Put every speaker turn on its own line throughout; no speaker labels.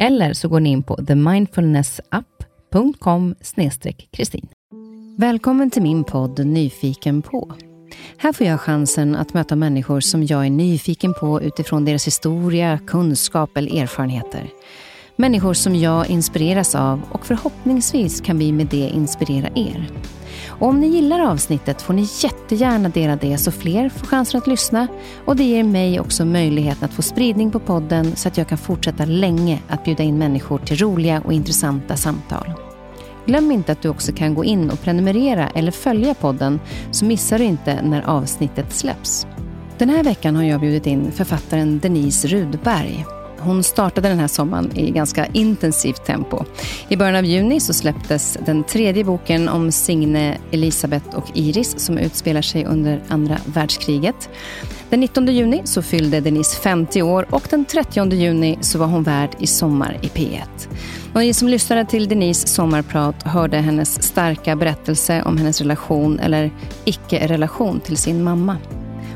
Eller så går ni in på themindfulnessapp.com kristin. Välkommen till min podd Nyfiken på. Här får jag chansen att möta människor som jag är nyfiken på utifrån deras historia, kunskap eller erfarenheter. Människor som jag inspireras av och förhoppningsvis kan vi med det inspirera er. Och om ni gillar avsnittet får ni jättegärna dela det så fler får chansen att lyssna och det ger mig också möjligheten att få spridning på podden så att jag kan fortsätta länge att bjuda in människor till roliga och intressanta samtal. Glöm inte att du också kan gå in och prenumerera eller följa podden så missar du inte när avsnittet släpps. Den här veckan har jag bjudit in författaren Denise Rudberg hon startade den här sommaren i ganska intensivt tempo. I början av juni så släpptes den tredje boken om Signe, Elisabeth och Iris som utspelar sig under andra världskriget. Den 19 juni så fyllde Denise 50 år och den 30 juni så var hon värd i Sommar i P1. Och ni som lyssnade till Denise sommarprat hörde hennes starka berättelse om hennes relation eller icke-relation till sin mamma.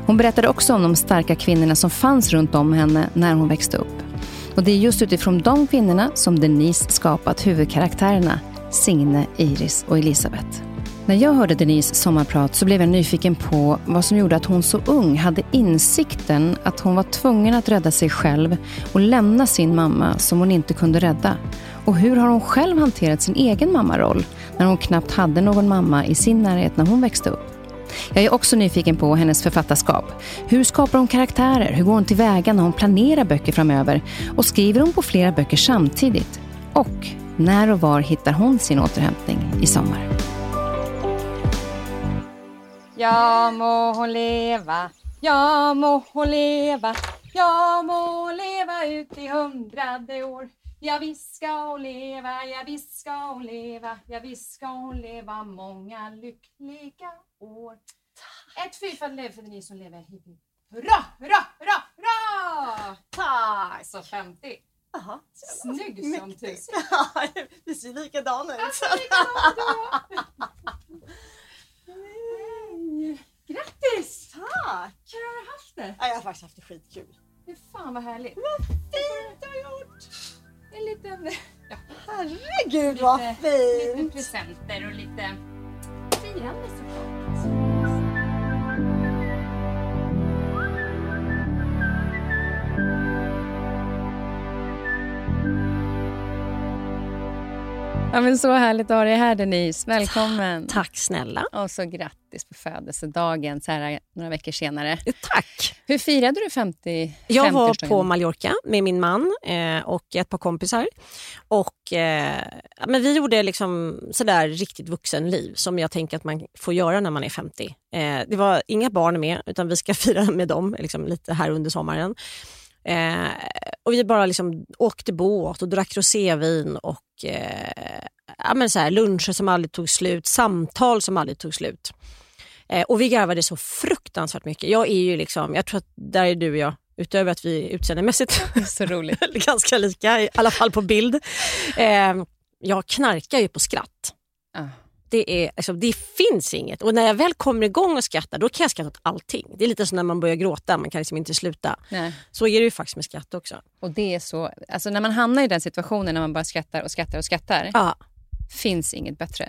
Hon berättade också om de starka kvinnorna som fanns runt om henne när hon växte upp. Och det är just utifrån de kvinnorna som Denise skapat huvudkaraktärerna Signe, Iris och Elisabeth. När jag hörde Denise sommarprat så blev jag nyfiken på vad som gjorde att hon så ung hade insikten att hon var tvungen att rädda sig själv och lämna sin mamma som hon inte kunde rädda. Och hur har hon själv hanterat sin egen mammaroll när hon knappt hade någon mamma i sin närhet när hon växte upp? Jag är också nyfiken på hennes författarskap. Hur skapar hon karaktärer? Hur går hon tillväga när hon planerar böcker framöver? Och skriver hon på flera böcker samtidigt? Och när och var hittar hon sin återhämtning i sommar?
Ja må hon leva, ja må hon leva, ja må hon leva ut i hundrade år. Ja visst ska hon leva, ja visst ska hon leva, ja visst ska hon leva många lyckliga år. Ett fyrfaldigt lev för ni som lever. Hipp, hipp. Hurra, hurra, hurra, hurra! Tack! Så 50.
Aha,
Snygg som tusan.
Ja, vi ser likadana ut.
Grattis!
Tack!
Hur har du haft det?
Ja, jag har faktiskt haft det skitkul.
Fy fan vad härligt.
Vad fint du har gjort!
En liten, ja,
Herregud vad
lite
fint!
presenter och lite firande såklart.
Ja, men så härligt att ha dig här Denise. Välkommen.
Tack snälla.
Och så grattis på födelsedagen så här några veckor senare.
Tack!
Hur firade du 50
Jag var
50-årsdagen?
på Mallorca med min man eh, och ett par kompisar. Och, eh, men vi gjorde liksom sådär riktigt vuxenliv som jag tänker att man får göra när man är 50. Eh, det var inga barn med utan vi ska fira med dem liksom, lite här under sommaren. Eh, och Vi bara liksom åkte båt och drack rosévin och eh, ja, men så här, luncher som aldrig tog slut, samtal som aldrig tog slut. Eh, och vi garvade så fruktansvärt mycket. Jag är ju liksom, jag tror att där är du och jag, utöver att vi utseendemässigt
Så roligt.
ganska lika, i alla fall på bild. Eh, jag knarkar ju på skratt.
Ja.
Det, är, alltså, det finns inget. Och när jag väl kommer igång och skrattar, då kan jag skratta åt allting. Det är lite som när man börjar gråta, man kan liksom inte sluta.
Nej.
Så är det ju faktiskt med skratt också.
Och det är så, alltså när man hamnar i den situationen när man bara skrattar och skrattar och skrattar.
Ja
finns inget bättre.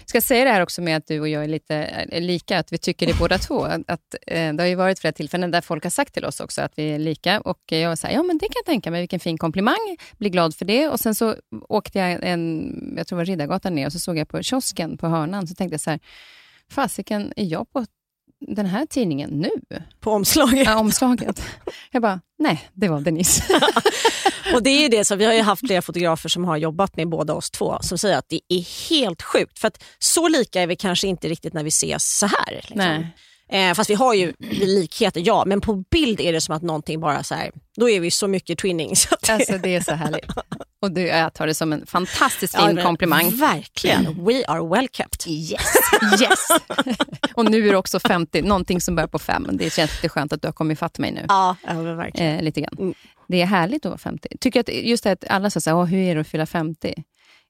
Jag Ska säga det här också med att du och jag är lite är lika, att vi tycker det båda två. Att, eh, det har ju varit flera tillfällen där folk har sagt till oss också att vi är lika. Och jag var så här, ja men det kan jag tänka mig, vilken fin komplimang, blir glad för det. Och sen så åkte jag en, jag tror det var Riddargatan ner och så såg jag på kiosken på hörnan, så tänkte jag så här, fasiken, är jag på den här tidningen nu?
På omslaget?
Ja, omslaget. Jag bara, nej, det var Denise.
och det är det, så vi har ju haft flera fotografer som har jobbat med båda oss två som säger att det är helt sjukt. För att så lika är vi kanske inte riktigt när vi ses så här. Liksom.
Nej.
Eh, fast vi har ju likheter, ja. Men på bild är det som att någonting bara så här, då är vi så mycket twinnings.
Det... Alltså det är så härligt. Och du, jag tar det som en fantastiskt fin ja, komplimang.
Verkligen. We are well kept.
Yes. yes. och nu är du också 50, någonting som börjar på fem. Det känns lite skönt att du har kommit fatt mig nu.
Ja, verkligen.
Eh, lite grann. Mm. Det är härligt att vara 50. Tycker att just det att alla säger så här, hur är det att fylla 50?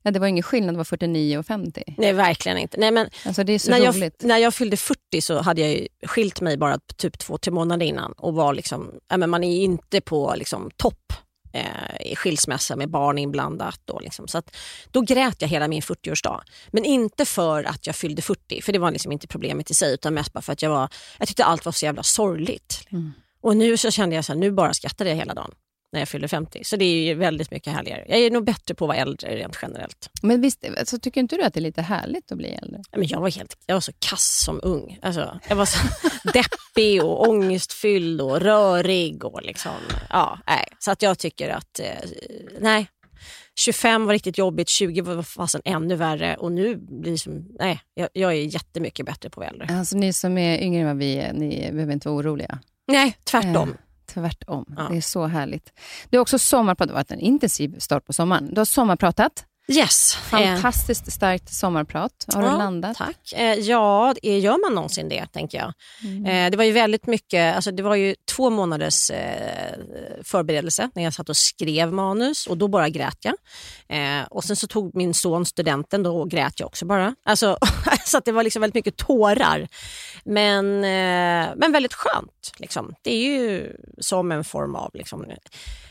Ja, det var ingen skillnad, det var 49 och 50.
Nej, verkligen inte. Nej, men
alltså, det är så
när,
roligt.
jag, när jag fyllde 40 så hade jag skilt mig bara typ två, tre månader innan. Och var liksom, ja, men man är inte på liksom, topp eh, i skilsmässa med barn inblandat. Då, liksom. så att, då grät jag hela min 40-årsdag. Men inte för att jag fyllde 40, för det var liksom inte problemet i sig, utan mest bara för att jag, var, jag tyckte allt var så jävla sorgligt. Mm. Och nu så kände jag att nu bara skrattade jag hela dagen när jag fyller 50. Så det är väldigt mycket härligare. Jag är nog bättre på att vara äldre rent generellt.
Men visst, alltså, tycker inte du att det är lite härligt att bli äldre?
Men jag, var helt, jag var så kass som ung. Alltså, jag var så deppig och ångestfylld och rörig. Och liksom, ja, nej. Så att jag tycker att, eh, nej. 25 var riktigt jobbigt, 20 var fasen ännu värre och nu blir det som, nej, jag, jag är jättemycket bättre på att vara äldre.
Alltså ni som är yngre än vad vi är, ni behöver inte vara oroliga.
Nej, tvärtom.
Eh. Tvärtom. Ja. Det är så härligt. Du har också sommarpratat, det har varit en intensiv start på sommaren. Du har sommarpratat.
Yes.
Fantastiskt starkt sommarprat. Har
ja,
du landat?
Tack. Eh, ja, gör man någonsin det, tänker jag. Mm. Eh, det var ju väldigt mycket, alltså det var ju två månaders eh, förberedelse när jag satt och skrev manus och då bara grät jag. Och sen så tog min son studenten, då grät jag också bara. Alltså, så det var liksom väldigt mycket tårar. Men, men väldigt skönt. Liksom. Det är ju som en form av liksom,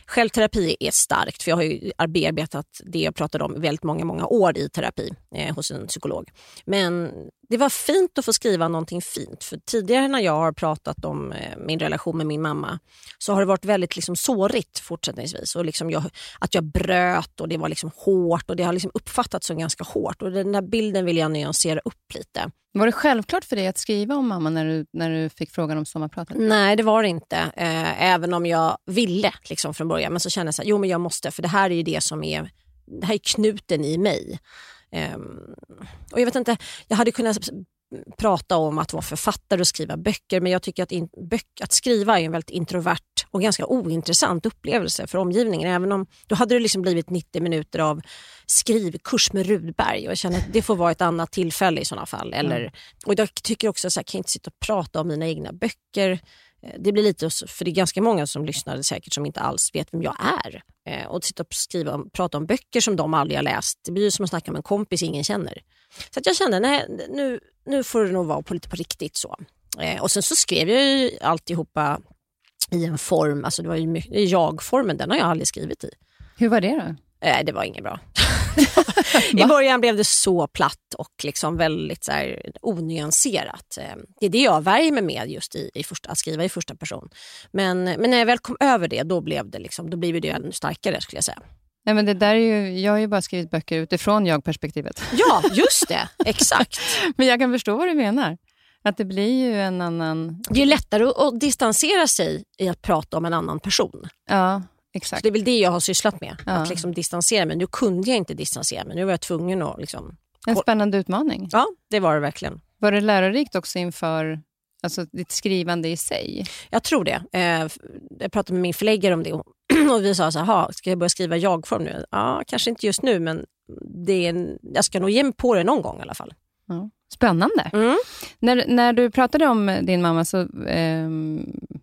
Självterapi är starkt, för jag har ju bearbetat det jag pratade om väldigt många, många år i terapi eh, hos en psykolog. Men det var fint att få skriva någonting fint. För tidigare när jag har pratat om eh, min relation med min mamma så har det varit väldigt liksom sårigt fortsättningsvis. Och liksom jag, att jag bröt och det var liksom hårt och det har liksom uppfattats som ganska hårt. Och Den där bilden vill jag nyansera upp lite.
Var det självklart för dig att skriva om mamma när du, när du fick frågan om sommarpratet?
Nej, det var det inte. Eh, även om jag ville liksom från början. Men så kände jag att jo, jag måste, för det här är ju det som är, det här är knuten i mig. Um, och jag vet inte, jag hade kunnat prata om att vara författare och skriva böcker men jag tycker att, in, böck, att skriva är en väldigt introvert och ganska ointressant upplevelse för omgivningen. Även om Då hade det liksom blivit 90 minuter av skrivkurs med Rudberg och jag känner att det får vara ett annat tillfälle i sådana fall. Eller, mm. och jag tycker också att jag kan inte sitta och prata om mina egna böcker det blir lite, för det är ganska många som lyssnar säkert som inte alls vet vem jag är. Eh, och sitta och skriva prata om böcker som de aldrig har läst, det blir som att snacka med en kompis ingen känner. Så att jag kände, nej nu, nu får det nog vara på lite på riktigt så. Eh, och sen så skrev jag ju alltihopa i en form, alltså det var ju jag-formen, den har jag aldrig skrivit i.
Hur var det då?
det var inget bra. I början blev det så platt och liksom väldigt så här, onyanserat. Eh, det är det jag värjer mig med just i, i första, att skriva i första person. Men, men när jag väl kom över det, då blev det, liksom, då blev det ännu starkare skulle jag säga.
Nej, men det där är ju, jag har ju bara skrivit böcker utifrån jag-perspektivet.
Ja, just det. Exakt.
men jag kan förstå vad du menar. Att det blir ju en annan...
Det är lättare att distansera sig i att prata om en annan person.
Ja, Exakt.
Så det är väl det jag har sysslat med, ja. att liksom distansera mig. Nu kunde jag inte distansera mig, nu var jag tvungen att... Liksom...
En spännande utmaning.
Ja, det var det verkligen.
Var det lärorikt också inför alltså, ditt skrivande i sig?
Jag tror det. Eh, jag pratade med min förläggare om det och vi sa så här, ska jag börja skriva jag-form nu? Ja, kanske inte just nu, men det är en, jag ska nog ge mig på det någon gång i alla fall.
Ja. Spännande.
Mm.
När, när du pratade om din mamma så eh,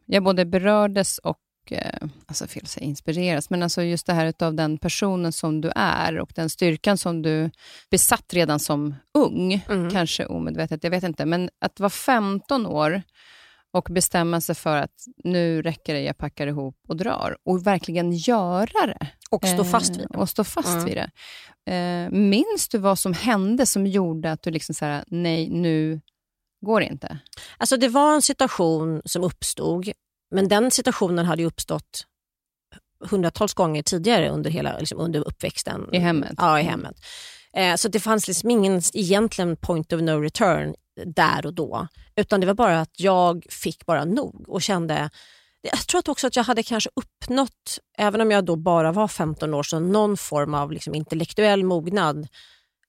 jag både berördes och eh, alltså fel att säga inspireras, men alltså just det här av den personen som du är och den styrkan som du besatt redan som ung, mm. kanske omedvetet, jag vet inte, men att vara 15 år och bestämma sig för att nu räcker det, jag packar ihop och drar. Och verkligen göra det.
Och stå fast vid det.
Eh, och stå fast
Mm.
vid det. Eh, minns du vad som hände som gjorde att du liksom så här, nej, nu går det inte?
Alltså det var en situation som uppstod, men den situationen hade ju uppstått hundratals gånger tidigare under, hela, liksom under uppväxten.
I hemmet?
Ja, i hemmet. Eh, så det fanns liksom ingen egentligen point of no return där och då. Utan det var bara att jag fick bara nog och kände jag tror att också att jag hade kanske uppnått, även om jag då bara var 15 år, så någon form av liksom intellektuell mognad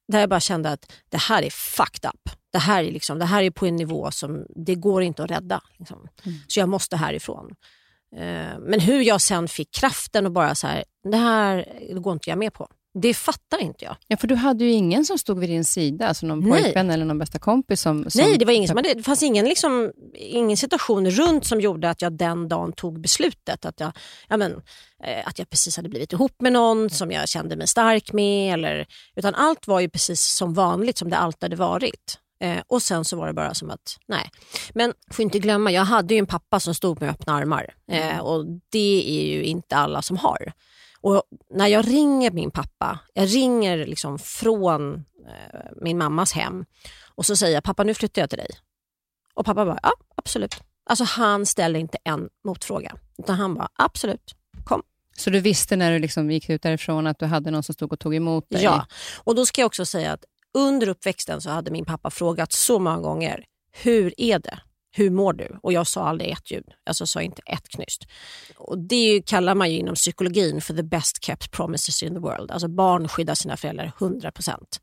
där jag bara kände att det här är fucked up. Det här är, liksom, det här är på en nivå som det går inte att rädda. Liksom. Så jag måste härifrån. Eh, men hur jag sen fick kraften och bara så här, det här det går inte jag med på. Det fattar inte jag.
Ja, för du hade ju ingen som stod vid din sida, alltså någon
Nej.
pojkvän eller någon bästa kompis som... som
Nej, det, var ingen som hade, det fanns ingen, liksom, ingen situation runt som gjorde att jag den dagen tog beslutet. Att jag, ja, men, eh, att jag precis hade blivit ihop med någon som jag kände mig stark med. Eller, utan allt var ju precis som vanligt, som det alltid hade varit. Eh, och sen så var det bara som att, nej. Men får inte glömma, jag hade ju en pappa som stod med öppna armar. Eh, och det är ju inte alla som har. Och när jag ringer min pappa, jag ringer liksom från eh, min mammas hem och så säger jag, pappa nu flyttar jag till dig. Och pappa bara, ja absolut. Alltså han ställer inte en motfråga. Utan han bara, absolut, kom.
Så du visste när du liksom gick ut därifrån att du hade någon som stod och tog emot dig?
Ja, och då ska jag också säga att under uppväxten så hade min pappa frågat så många gånger, hur är det? Hur mår du? Och jag sa aldrig ett ljud, alltså sa inte ett knyst. Och det ju, kallar man ju inom psykologin för the best kept promises in the world. Alltså barn skyddar sina föräldrar 100 procent.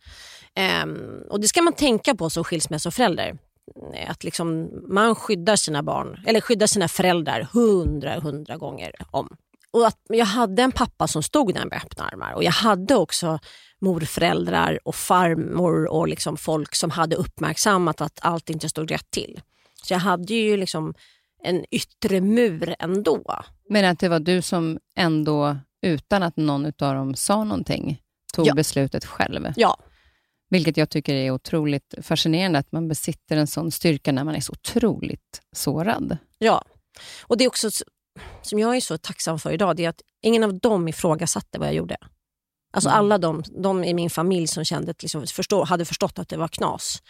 Um, och det ska man tänka på som skilsmässoförälder. Att liksom man skyddar sina barn, eller skyddar sina föräldrar hundra, hundra gånger om. Och att jag hade en pappa som stod där med öppna armar och jag hade också morföräldrar och farmor och liksom folk som hade uppmärksammat att allt inte stod rätt till. Så jag hade ju liksom en yttre mur ändå.
Men att det var du som ändå, utan att någon av dem sa någonting, tog
Ja.
beslutet själv.
Ja,
Vilket jag tycker är otroligt fascinerande, att man besitter en sån styrka när man är så otroligt sårad.
ja. Och det är också som jag är så tacksam för idag, det är att ingen av dem ifrågasatte vad jag gjorde. Alltså
Mm.
alla de, de i min familj som kände, liksom, förstå, hade förstått att det var knas.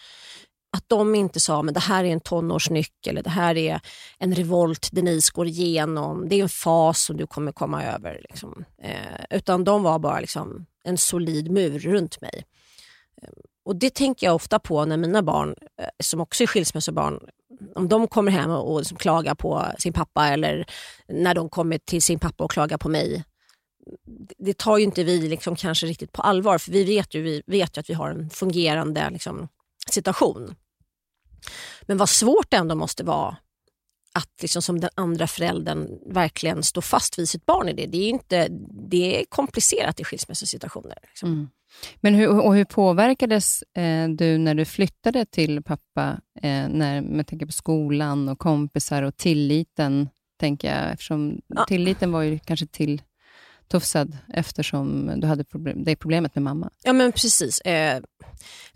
Att de inte sa men det här är en tonårsnyck eller det här är en revolt Denise går igenom. Det är en fas som du kommer komma över. Liksom. Eh, utan de var bara liksom en solid mur runt mig. Eh, och Det tänker jag ofta på när mina barn, eh, som också är skilsmässobarn, om de kommer hem och, och liksom klagar på sin pappa eller när de kommer till sin pappa och klagar på mig. Det tar ju inte vi liksom kanske riktigt på allvar för vi vet ju, vi vet ju att vi har en fungerande liksom, situation. Men vad svårt det ändå måste vara att liksom som den andra föräldern verkligen stå fast vid sitt barn i det. Det är, inte, det är komplicerat i skilsmässosituationer. Liksom.
Mm. Men hur, och hur påverkades eh, du när du flyttade till pappa, eh, när man tänker på skolan och kompisar och tilliten, tänker jag, eftersom
Ja.
tilliten var ju kanske till tufsad eftersom du hade problem, det problemet med mamma.
Ja men precis. Eh,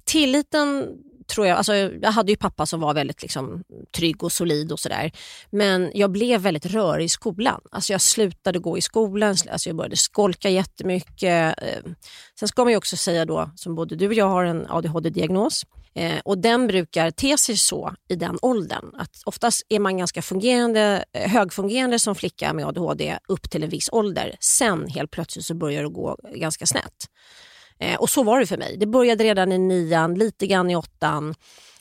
tilliten tror jag, alltså jag hade ju pappa som var väldigt liksom, trygg och solid och sådär. Men jag blev väldigt rörig i skolan. Alltså jag slutade gå i skolan, alltså jag började skolka jättemycket. Eh, sen ska man ju också säga då, som både du och jag har en ADHD-diagnos. Eh, och den brukar te sig så i den åldern. Att oftast är man ganska fungerande, eh, högfungerande som flicka med ADHD upp till en viss ålder. Sen helt plötsligt så börjar det gå ganska snett. Eh, och så var det för mig. Det började redan i nian, lite grann i åttan.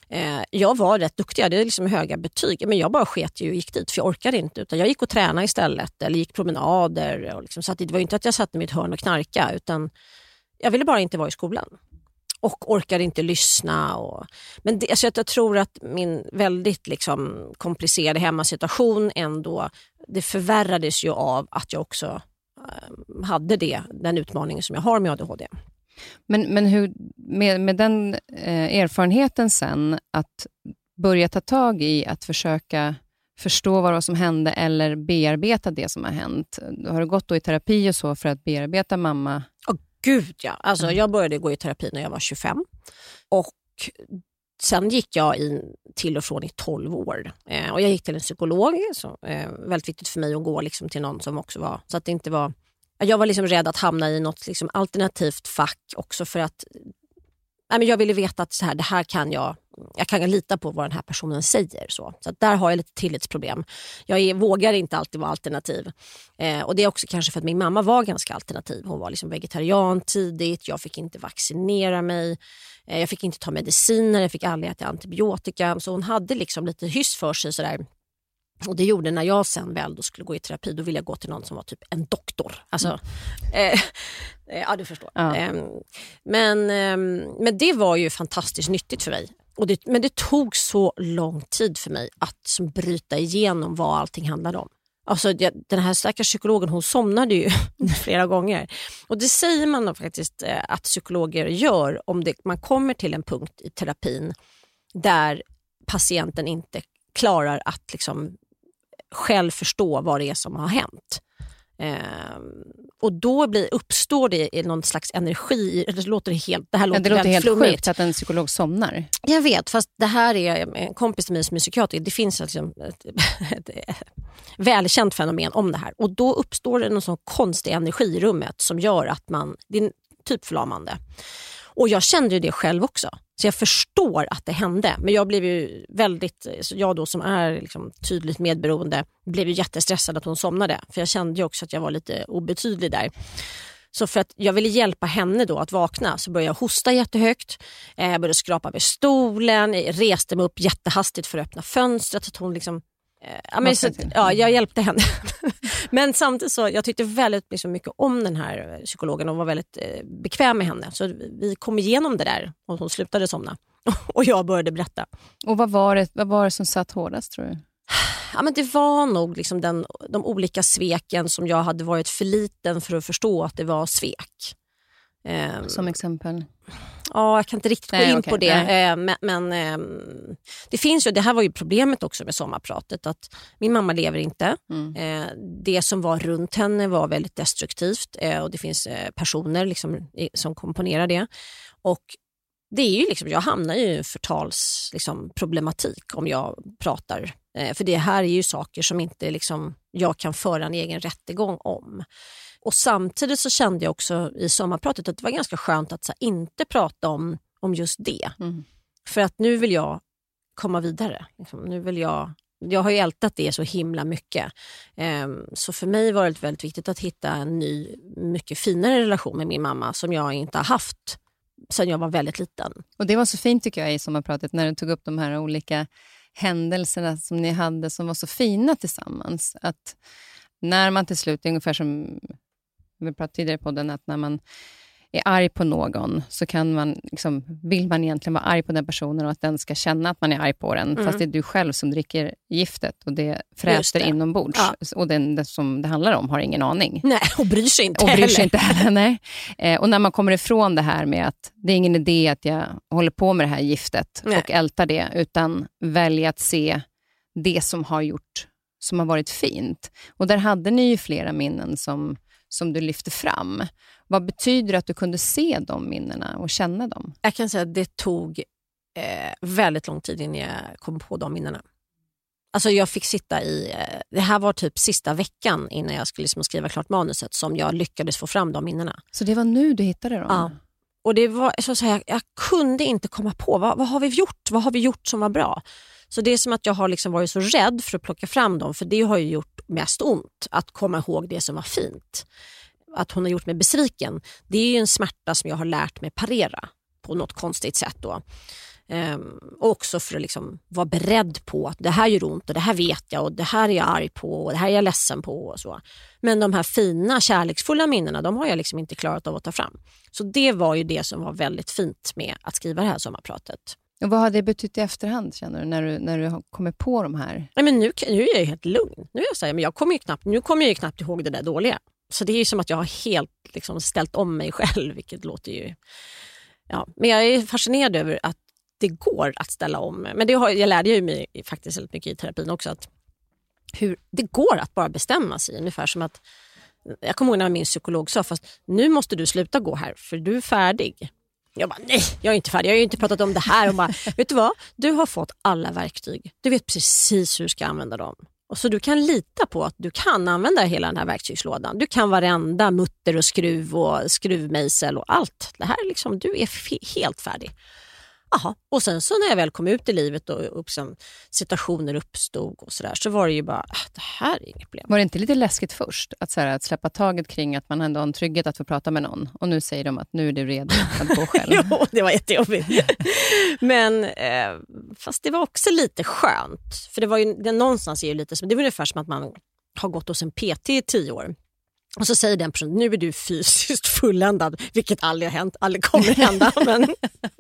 Eh, jag var rätt duktig, jag hade liksom höga betyg, men jag bara sket ju och gick dit för jag orkade inte. Utan jag gick och tränade istället eller gick promenader. Och liksom, så att det var inte att jag satt i mitt hörn och knarka utan jag ville bara inte vara i skolan. Och orkade inte lyssna. Och, men det, alltså jag tror att min väldigt liksom, komplicerade hemmasituation ändå, det förvärrades ju av att jag också eh, hade det, den utmaningen som jag har med ADHD.
Men, men hur, med, med den eh, erfarenheten sen, att börja ta tag i att försöka förstå vad som hände eller bearbeta det som har hänt. Har du gått då i terapi och så för att bearbeta mamma?
Åh gud ja. Alltså,
Mm.
Jag började gå i terapi när jag var 25. Och sen gick jag in till och från i 12 år. Eh, och jag gick till en psykolog, så, eh, väldigt viktigt för mig att gå liksom, till någon som också var, så att det inte var jag var liksom rädd att hamna i något liksom alternativt fack också för att nej, men jag ville veta att så här, det här kan jag, jag kan lita på vad den här personen säger. Så, så där har jag lite tillitsproblem. Jag är, vågar inte alltid vara alternativ. Eh, och Det är också kanske för att min mamma var ganska alternativ. Hon var liksom vegetarian tidigt, jag fick inte vaccinera mig, eh, jag fick inte ta mediciner, jag fick aldrig äta antibiotika. Så hon hade liksom lite hyss för sig. Sådär. Och det gjorde när jag sen väl skulle gå i terapi, då ville jag gå till någon som var typ en doktor. Alltså, mm. eh, eh, ja, du förstår. Ja. Eh, men, eh, men det var ju fantastiskt nyttigt för mig. Och det, men det tog så lång tid för mig att som, bryta igenom vad allting handlade om. Alltså, den här stackars psykologen hon somnade ju flera gånger. Och Det säger man faktiskt eh, att psykologer gör om det, man kommer till en punkt i terapin där patienten inte klarar att liksom själv förstå vad det är som har hänt. Eh, och då blir, uppstår det någon slags energi. Det låter helt, det här låter,
ja, det låter helt
flummigt.
sjukt att en psykolog somnar.
Jag vet, fast det här är en kompis till mig som är psykiater. Det finns liksom ett, ett, ett, välkänt fenomen om det här. Och Då uppstår det någon sån konstig energi i rummet som gör att man, det är typ förlamande. Och jag kände ju det själv också. Så jag förstår att det hände. Men jag blev ju väldigt, jag då som är liksom tydligt medberoende, blev ju jättestressad att hon somnade. För jag kände ju också att jag var lite obetydlig där. Så för att jag ville hjälpa henne då att vakna så började jag hosta jättehögt. Eh, jag började skrapa vid stolen, jag reste mig upp jättehastigt för att öppna fönstret. Så att hon liksom ja, men så, ja, jag hjälpte henne. men samtidigt så jag tyckte väldigt liksom, mycket om den här psykologen och var väldigt eh, bekväm med henne. Så vi kom igenom det där och hon slutade somna. och jag började berätta.
Och vad var det, vad var det som satt hårdast tror du?
Ja, men det var nog liksom den, de olika sveken som jag hade varit för liten för att förstå att det var svek.
Um, som exempel?
Ja, jag kan inte riktigt gå in okay, på det. Eh, men, men eh, det finns ju, det här var ju problemet också med sommarpratet. Att min mamma lever inte. Mm. Eh, det som var runt henne var väldigt destruktivt eh, och det finns eh, personer liksom, som komponerar det. Och det är ju liksom, jag hamnar ju i en förtalsproblematik liksom, om jag pratar. Eh, för det här är ju saker som inte liksom, jag kan föra en egen rättegång om. Och Samtidigt så kände jag också i sommarpratet att det var ganska skönt att här, inte prata om, om just det. Mm. För att nu vill jag komma vidare. Liksom, nu vill jag, jag har ju ältat det så himla mycket. Um, så för mig var det väldigt viktigt att hitta en ny, mycket finare relation med min mamma som jag inte har haft sedan jag var väldigt liten.
Och Det var så fint tycker jag i sommarpratet när du tog upp de här olika händelserna som ni hade som var så fina tillsammans. Att när man till slut, ungefär som vi pratade tidigare på den, att när man är arg på någon så kan man, liksom, vill man egentligen vara arg på den personen och att den ska känna att man är arg på den, mm. fast det är du själv som dricker giftet och det fräter det. inombords. Ja. Och den, den, som det handlar om har ingen aning.
Nej, och bryr sig inte
och bryr sig inte heller. Nej. Eh, och när man kommer ifrån det här med att det är ingen idé att jag håller på med det här giftet nej. och ältar det, utan välja att se det som har gjort som har varit fint. Och där hade ni ju flera minnen som som du lyfte fram. Vad betyder det att du kunde se de minnena och känna dem?
Jag kan säga att det tog eh, väldigt lång tid innan jag kom på de minnena. Alltså jag fick sitta i, eh, det här var typ sista veckan innan jag skulle liksom skriva klart manuset som jag lyckades få fram de minnena.
Så det var nu du hittade dem?
Ja. Och det var, så att säga, jag kunde inte komma på, vad, vad har vi gjort? Vad har vi gjort som var bra? Så det är som att jag har liksom varit så rädd för att plocka fram dem, för det har ju gjort mest ont, att komma ihåg det som var fint. Att hon har gjort mig besviken, det är ju en smärta som jag har lärt mig parera på något konstigt sätt. Då. Um, också för att liksom vara beredd på att det här gör ont och det här vet jag och det här är jag arg på och det här är jag ledsen på. Och så. Men de här fina kärleksfulla minnena de har jag liksom inte klarat av att ta fram. Så det var ju det som var väldigt fint med att skriva det här sommarpratet.
Och vad har det betytt i efterhand, känner du, när du, när du kommer på de här?
Nej, men nu, nu är jag helt lugn. Nu, är jag så här, men jag kommer ju knappt, nu kommer jag ju knappt ihåg det där dåliga. Så det är som att jag har helt liksom, ställt om mig själv, vilket låter ju... Ja. Men jag är fascinerad över att det går att ställa om. Men det har, jag lärde ju mig faktiskt väldigt mycket i terapin också. att hur Det går att bara bestämma sig. Ungefär som att, jag kommer ihåg när min psykolog sa, fast nu måste du sluta gå här för du är färdig. Jag bara, nej, jag är inte färdig. Jag har ju inte pratat om det här. Och bara, vet du vad? Du har fått alla verktyg. Du vet precis hur du ska använda dem. Och så du kan lita på att du kan använda hela den här verktygslådan. Du kan varenda mutter och skruv och skruvmejsel och allt. Det här liksom, du är helt färdig. Aha. Och sen så när jag väl kom ut i livet och, och liksom, situationer uppstod och så där, så var det ju bara, äh, det här är inget problem.
Var det inte lite läskigt först? Att, så här, att släppa taget kring att man ändå har en trygghet att få prata med någon och nu säger de att nu är du redo att gå själv.
jo, det var jättejobbigt. Men eh, fast det var också lite skönt. För det var ju, det, någonstans är det lite som, det var ungefär som att man har gått hos en PT i tio år och så säger den personen, nu är du fysiskt fulländad, vilket aldrig har hänt, aldrig kommer hända, men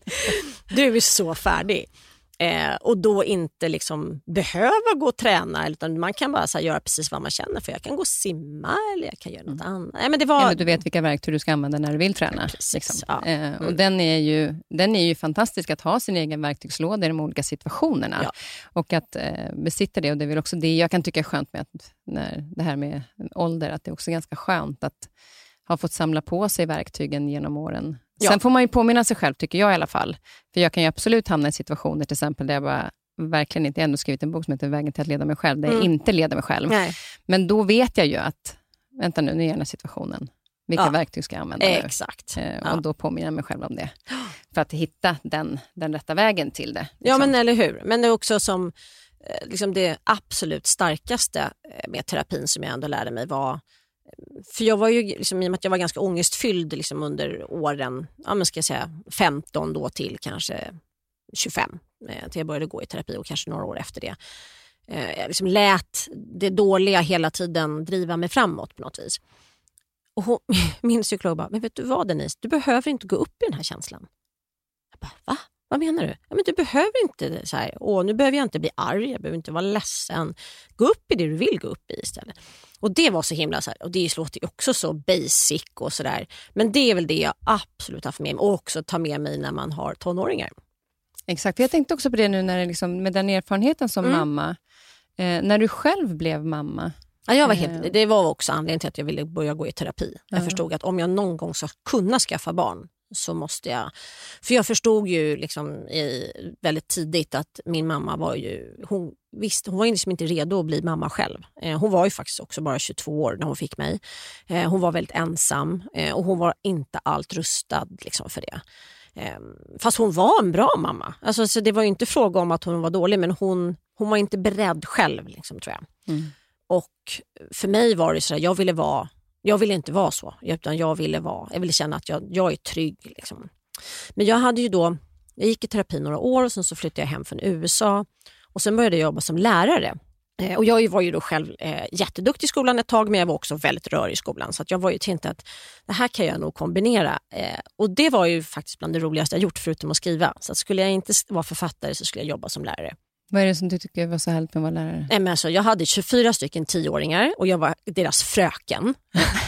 du är så färdig. Eh, och då inte liksom behöva gå och träna, utan man kan bara så göra precis vad man känner för. Jag kan gå och simma eller jag kan göra något mm. annat. Nej, men det var...
Eller du vet vilka verktyg du ska använda när du vill träna.
Precis,
liksom.
ja.
eh, och mm. den, är ju, den är ju fantastisk att ha sin egen verktygslåda i de olika situationerna.
Ja.
Och att eh, besitta det. Och det är också det jag kan tycka är skönt med att, när, det här med ålder, att det är också ganska skönt att ha fått samla på sig verktygen genom åren. Ja. Sen får man ju påminna sig själv, tycker jag i alla fall. För jag kan ju absolut hamna i situationer till exempel där jag bara verkligen inte, jag har ändå skrivit en bok som heter Vägen till att leda mig själv, där mm. jag inte leder mig själv.
Nej.
Men då vet jag ju att, vänta nu, nu är jag i den här situationen. Vilka ja. verktyg ska jag använda
nu? Exakt.
Eh, ja. Och då påminner jag mig själv om det. För att hitta den, den rätta vägen till det. Liksom.
Ja, men eller hur. Men det är också som eh, liksom det absolut starkaste eh, med terapin som jag ändå lärde mig var för jag var ju, liksom, i och med att jag var ganska ångestfylld liksom, under åren, ja, men ska jag säga 15 då till kanske 25, eh, till jag började gå i terapi och kanske några år efter det. Eh, jag liksom lät det dåliga hela tiden driva mig framåt på något vis. Och hon, min psykolog bara, men vet du vad Denise, du behöver inte gå upp i den här känslan. Jag bara, va? Vad menar du? Ja, men du behöver inte så här, åh nu behöver jag inte bli arg, jag behöver inte vara ledsen. Gå upp i det du vill gå upp i istället. Och det var så himla, så här, och det låter ju också så basic och sådär. Men det är väl det jag absolut haft med mig och också tar med mig när man har tonåringar.
Exakt, jag tänkte också på det nu när liksom, med den erfarenheten som mm. mamma. Eh, när du själv blev mamma,
Ja, jag var helt, eh. det var också anledningen till att jag ville börja gå i terapi. Jag förstod att om jag någon gång ska kunna skaffa barn så måste jag... För jag förstod ju liksom i, väldigt tidigt att min mamma var ju... Hon, visst, hon var liksom inte redo att bli mamma själv. Eh, hon var ju faktiskt också bara 22 år när hon fick mig. Eh, hon var väldigt ensam eh, och hon var inte allt rustad liksom, för det. Eh, fast hon var en bra mamma. Alltså, så det var inte fråga om att hon var dålig men hon, hon var inte beredd själv liksom, tror jag. Mm. Och för mig var det så att jag ville vara jag ville inte vara så, utan jag ville, vara, jag ville känna att jag, jag är trygg. Liksom. Men jag hade ju då, jag gick i terapi några år och sen så flyttade jag hem från USA och sen började jag jobba som lärare. Eh, och jag var ju då själv eh, jätteduktig i skolan ett tag men jag var också väldigt rörig i skolan så att jag var ju tänkte att det här kan jag nog kombinera. Eh, och det var ju faktiskt bland det roligaste jag gjort förutom att skriva. Så att skulle jag inte vara författare så skulle jag jobba som lärare.
Vad är det som du tycker var så härligt med att vara lärare?
Nej, men alltså, jag hade 24 stycken tioåringar och jag var deras fröken.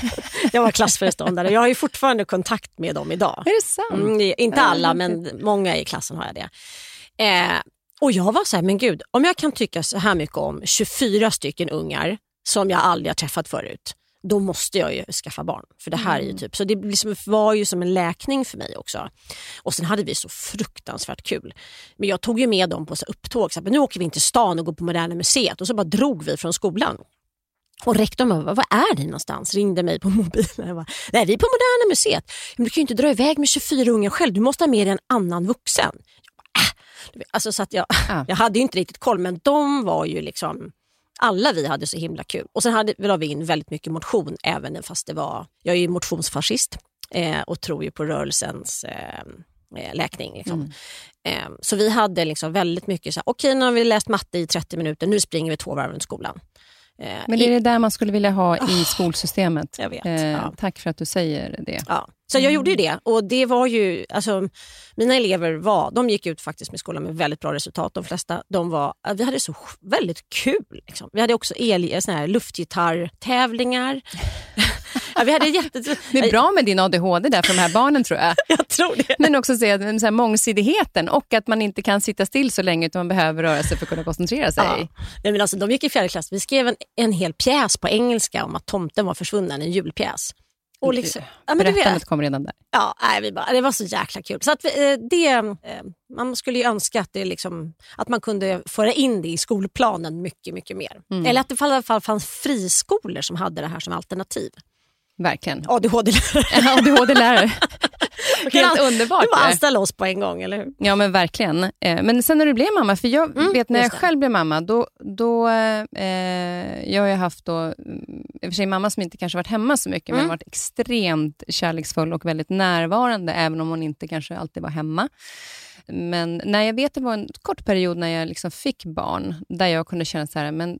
jag var klassföreståndare. Jag har ju fortfarande kontakt med dem idag.
Är det sant? Mm,
inte alla, men många i klassen har jag det. Eh, och jag var så här, men gud, om jag kan tycka så här mycket om 24 stycken ungar som jag aldrig har träffat förut, då måste jag ju skaffa barn. För det här är ju mm. typ, så det liksom var ju som en läkning för mig också. Och sen hade vi så fruktansvärt kul. Men jag tog ju med dem på så upptåg, så här, nu åker vi in till stan och går på Moderna Museet och så bara drog vi från skolan. Och rektorn bara, vad är ni någonstans? Ringde mig på mobilen. Jag bara, Nej, vi är på Moderna Museet. Men du kan ju inte dra iväg med 24 ungar själv, du måste ha med dig en annan vuxen. Äh. alltså, så att jag, ja. jag hade ju inte riktigt koll, men de var ju liksom alla vi hade så himla kul. Och sen hade, la vi in väldigt mycket motion även fast det var, jag är ju motionsfascist eh, och tror ju på rörelsens eh, eh läkning. Liksom. Mm. Eh, så vi hade liksom väldigt mycket så okej okay, nu har vi läst matte i 30 minuter, nu springer vi två varv runt skolan.
Eh, Men det är det där man skulle vilja ha i oh, skolsystemet.
Jag vet,
eh, ja. Tack för att du säger det.
Ja. Så jag gjorde ju det och det var ju, alltså, mina elever var, de gick ut faktiskt med skolan med väldigt bra resultat. De flesta, de var, vi hade så väldigt kul. Liksom. Vi hade också el, såna här luftgitarrtävlingar. ja, vi hade jätte...
Det är bra med din ADHD där för de här barnen tror jag.
jag tror det.
Men också se så här, mångsidigheten och att man inte kan sitta still så länge utan man behöver röra sig för att kunna koncentrera sig. Ja.
Nej, men alltså, de gick i fjärde klass, vi skrev en, en hel pjäs på engelska om att tomten var försvunnen, en julpjäs. Och liksom, ja, men du
Berättandet
vet,
kom redan där.
ja, nej, vi bara, det var så jäkla kul. Så att, eh, det, eh, man skulle ju önska att, det liksom, att man kunde föra in det i skolplanen mycket, mycket mer.
Mm.
Eller att det i alla fall fanns friskolor som hade det här som alternativ.
Verkligen.
ADHD-lärare.
ADHD-lärare. Helt underbart.
Du bara anställa oss på en gång, eller hur?
Ja men verkligen. Eh, Men sen när du blev mamma, för jag
Mm,
vet när jag själv blev mamma, då, då eh, jag har ju haft då, mm, i och för sig mamma som inte kanske varit hemma så mycket, men
Mm.
varit extremt kärleksfull och väldigt närvarande, även om hon inte kanske alltid var hemma. Men när jag vet det var en kort period när jag liksom fick barn, där jag kunde känna så här, men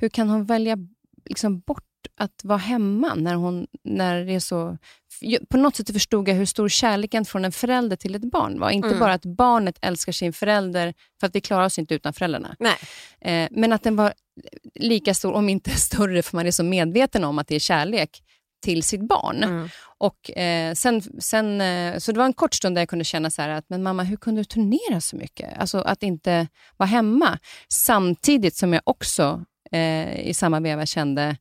hur kan hon välja liksom bort att vara hemma när, hon, när det är så... På något sätt förstod jag hur stor kärleken från en förälder till ett barn var. Inte
Mm.
bara att barnet älskar sin förälder, för att vi klarar oss inte utan föräldrarna. Eh, men att den var lika stor, om inte större, för man är så medveten om att det är kärlek till sitt barn.
Mm.
Och, eh, sen, sen, eh, så det var en kort stund där jag kunde känna så här att, men mamma, hur kunde du turnera så mycket? Alltså att inte vara hemma. Samtidigt som jag också eh, i samma veva kände,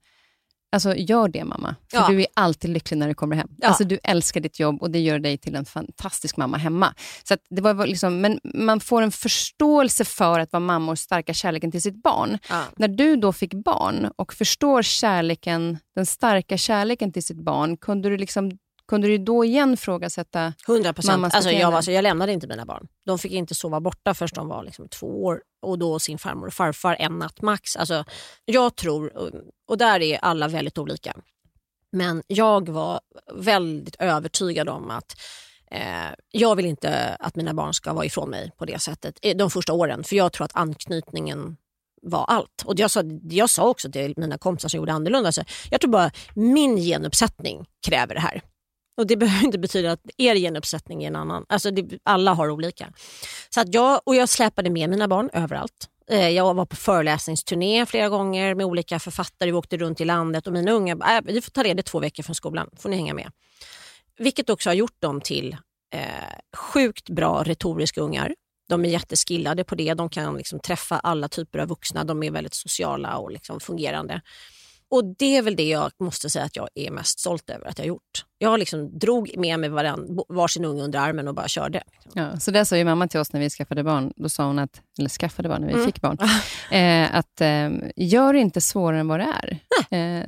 alltså gör det mamma. För
Ja.
du är alltid lycklig när du kommer hem.
Ja.
Alltså du älskar ditt jobb och det gör dig till en fantastisk mamma hemma. Så det var liksom, men man får en förståelse för att vara mamma och starka kärleken till sitt barn.
Ja.
När du då fick barn och förstår kärleken, den starka kärleken till sitt barn, kunde du, liksom, kunde du då igen ifrågasätta
100 procent.
Mammas
Alltså, jag, var- alltså, jag lämnade inte mina barn. De fick inte sova borta förrän de var liksom två år och då sin farmor och farfar en natt max. Alltså, jag tror, och- och där är alla väldigt olika, men jag var väldigt övertygad om att eh, jag vill inte att mina barn ska vara ifrån mig på det sättet eh, de första åren. För jag tror att anknytningen var allt. Och jag sa, jag sa också till mina kompisar som gjorde annorlunda, så jag tror bara min genuppsättning kräver det här. Och Det behöver inte betyda att er genuppsättning är en annan. Alltså det, alla har olika. Så att jag, och jag släpade med mina barn överallt. Eh, jag var på föreläsningsturné flera gånger med olika författare. Vi åkte runt i landet och mina unga äh, vi får ta ledigt två veckor från skolan. får ni hänga med. Vilket också har gjort dem till eh, sjukt bra retoriska ungar. De är jätteskillade på det. De kan liksom träffa alla typer av vuxna. De är väldigt sociala och liksom fungerande. Och Det är väl det jag måste säga att jag är mest stolt över att jag har gjort. Jag liksom drog med mig varann, varsin unge under armen och bara körde.
Ja, så det sa ju mamma till oss när vi skaffade barn. Då sa hon att, eller skaffade barn, när vi
Mm.
fick barn, eh, att eh, gör det inte svårare än vad det är. Eh,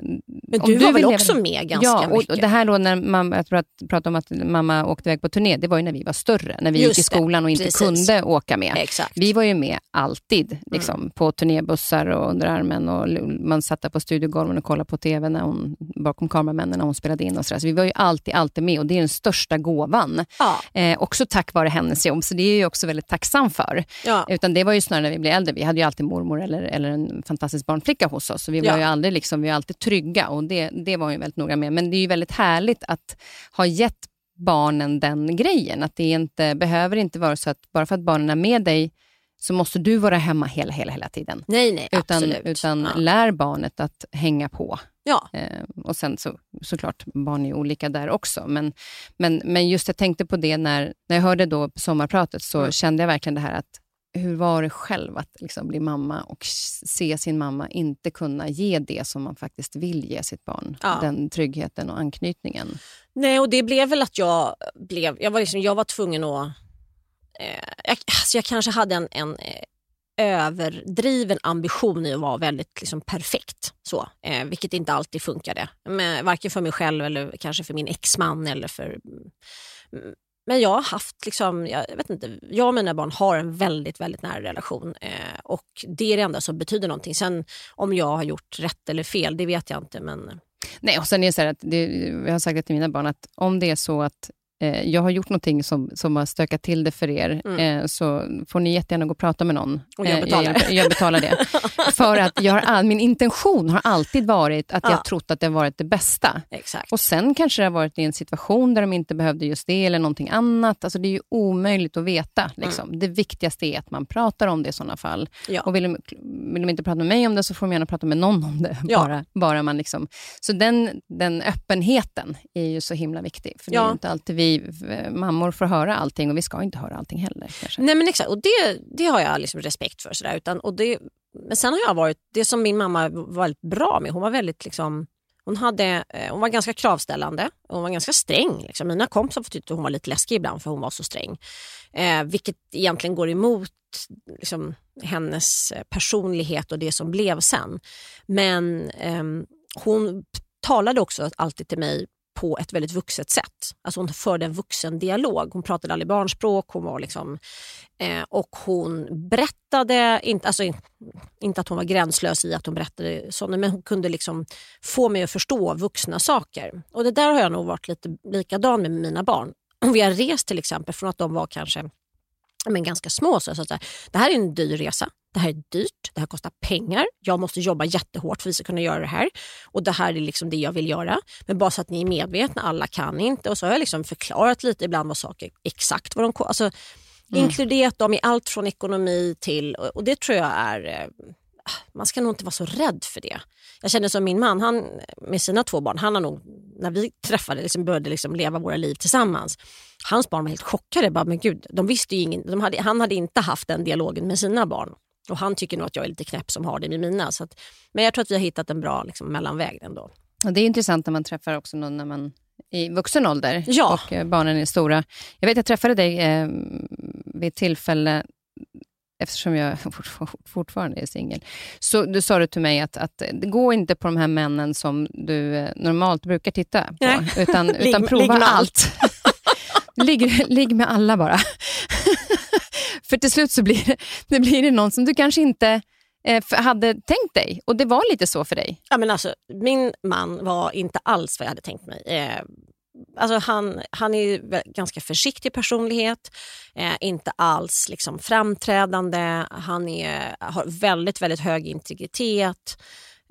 Men
om
du, var väl
leva-
också med ganska
ja, och,
mycket?
och det här då när mamma, jag prat, pratade om att mamma åkte iväg på turné, det var ju när vi var större, när vi
Just
gick i skolan och inte
precis.
kunde åka med.
Exakt.
Vi var ju med alltid
Mm.
liksom, på turnébussar och under armen och man satt där på studiogolven och kollade på TV när hon, bakom kameramännen när hon spelade in. och så, där. så Vi var ju alltid, alltid med och det är den största gåvan.
Ja,
Eh, också tack vare hennes jobb, så det är jag också väldigt tacksam för.
ja.
Utan det var ju snarare när vi blev äldre. Vi hade ju alltid mormor eller, eller en fantastisk barnflicka hos oss. Så vi var
Ja.
ju aldrig liksom, vi var alltid trygga och det, det var hon ju väldigt noga med. Men det är ju väldigt härligt att ha gett barnen den grejen. Att det inte, behöver inte vara så att bara för att barnen är med dig så måste du vara hemma hela, hela, hela tiden.
Nej, nej,
Utan,
absolut.
utan
ja.
lär barnet att hänga på.
Ja.
Eh, och sen så, såklart, barn är olika där också. Men, men, men just jag tänkte på det när, när jag hörde då på sommarpratet så
Mm.
kände jag verkligen det här att hur var det själv att liksom bli mamma och se sin mamma inte kunna ge det som man faktiskt vill ge sitt barn.
Ja.
Den tryggheten och anknytningen.
Nej, och det blev väl att jag blev, jag var, liksom, jag var tvungen att, eh, jag, alltså jag kanske hade en, en eh, överdriven ambition i att vara väldigt liksom, perfekt. Så, eh, vilket inte alltid funkade. Men, varken för mig själv eller kanske för min exman. Eller för, mm, men jag har haft, liksom, jag, vet inte, jag och mina barn har en väldigt, väldigt nära relation. Eh, och det är det enda som betyder någonting. Sen om jag har gjort rätt eller fel, det vet jag inte. Men
Nej, och sen är det så här att det, jag har sagt det till mina barn att om det är så att eh, jag har gjort någonting som, som har stökat till det för er,
Mm.
eh, så får ni jättegärna gå och prata med någon.
Och jag
Eh,
betalar.
jag, jag betalar det. för att jag har, all- min intention har alltid varit att
Ja.
jag trott att det har varit det bästa.
exakt.
Och sen kanske det har varit i en situation där de inte behövde just det eller någonting annat. Alltså det är ju omöjligt att veta. Liksom. Det viktigaste är att man pratar om det i sådana fall.
Ja.
Och vill de, vill de inte prata med mig om det så får de gärna prata med någon om det.
Ja.
Bara, bara man liksom. Så den, den öppenheten är ju så himla viktig. För det är inte alltid vi Eh, mammor får höra allting och vi ska inte höra allting heller. Kanske.
Nej men exakt, och det, det har jag liksom respekt för. Sådär. Utan, och det, men sen har jag varit, det som min mamma var väldigt bra med, hon var väldigt liksom, Hon, hade, eh, hon var ganska kravställande och hon var ganska sträng. Liksom. Mina kompisar tyckte hon var lite läskig ibland för hon var så sträng. Eh, vilket egentligen går emot liksom, hennes eh, personlighet och det som blev sen. Men eh, hon talade också alltid till mig på ett väldigt vuxet sätt. Alltså hon förde en vuxen dialog. Hon pratade aldrig barnspråk. Hon var liksom, eh, och hon berättade, inte, alltså, inte att hon var gränslös i att hon berättade sådana, men hon kunde liksom få mig att förstå vuxna saker. Och Det där har jag nog varit lite likadan med mina barn. Vi har rest till exempel från att de var kanske men ganska små. Så, att, det här är en dyr resa. Det här är dyrt, det här kostar pengar. Jag måste jobba jättehårt för att vi ska kunna göra det här. Och det här är liksom det jag vill göra. Men bara så att ni är medvetna, alla kan inte. Och så har jag liksom förklarat lite ibland vad saker, exakt vad de alltså, mm. Inkluderat dem i allt från ekonomi till, och det tror jag är eh, man ska nog inte vara så rädd för det. Jag känner som min man, han med sina två barn, han har nog, när vi träffade, liksom började liksom leva våra liv tillsammans, hans barn var helt chockade. Bara, men gud, de visste ingen, de hade, han hade inte haft den dialogen med sina barn. Och han tycker nog att jag är lite knäpp som har det med mina. Så att, men jag tror att vi har hittat en bra liksom, mellanväg ändå.
Och det är intressant när man träffar också någon när man i vuxen ålder
ja.
och eh, barnen är stora. Jag vet jag träffade dig eh, vid ett tillfälle eftersom jag fortfarande är singel, så du sa du till mig att, att gå inte på de här männen som du eh, normalt brukar titta på, Nej. utan, utan prova ligg allt. ligg, ligg med alla bara. För till slut så blir det, det, blir det någon som du kanske inte eh, hade tänkt dig. Och det var lite så för dig.
Ja, men alltså, min man var inte alls vad jag hade tänkt mig. Eh, alltså han, han är ganska försiktig personlighet, eh, inte alls liksom framträdande. Han är, har väldigt, väldigt hög integritet.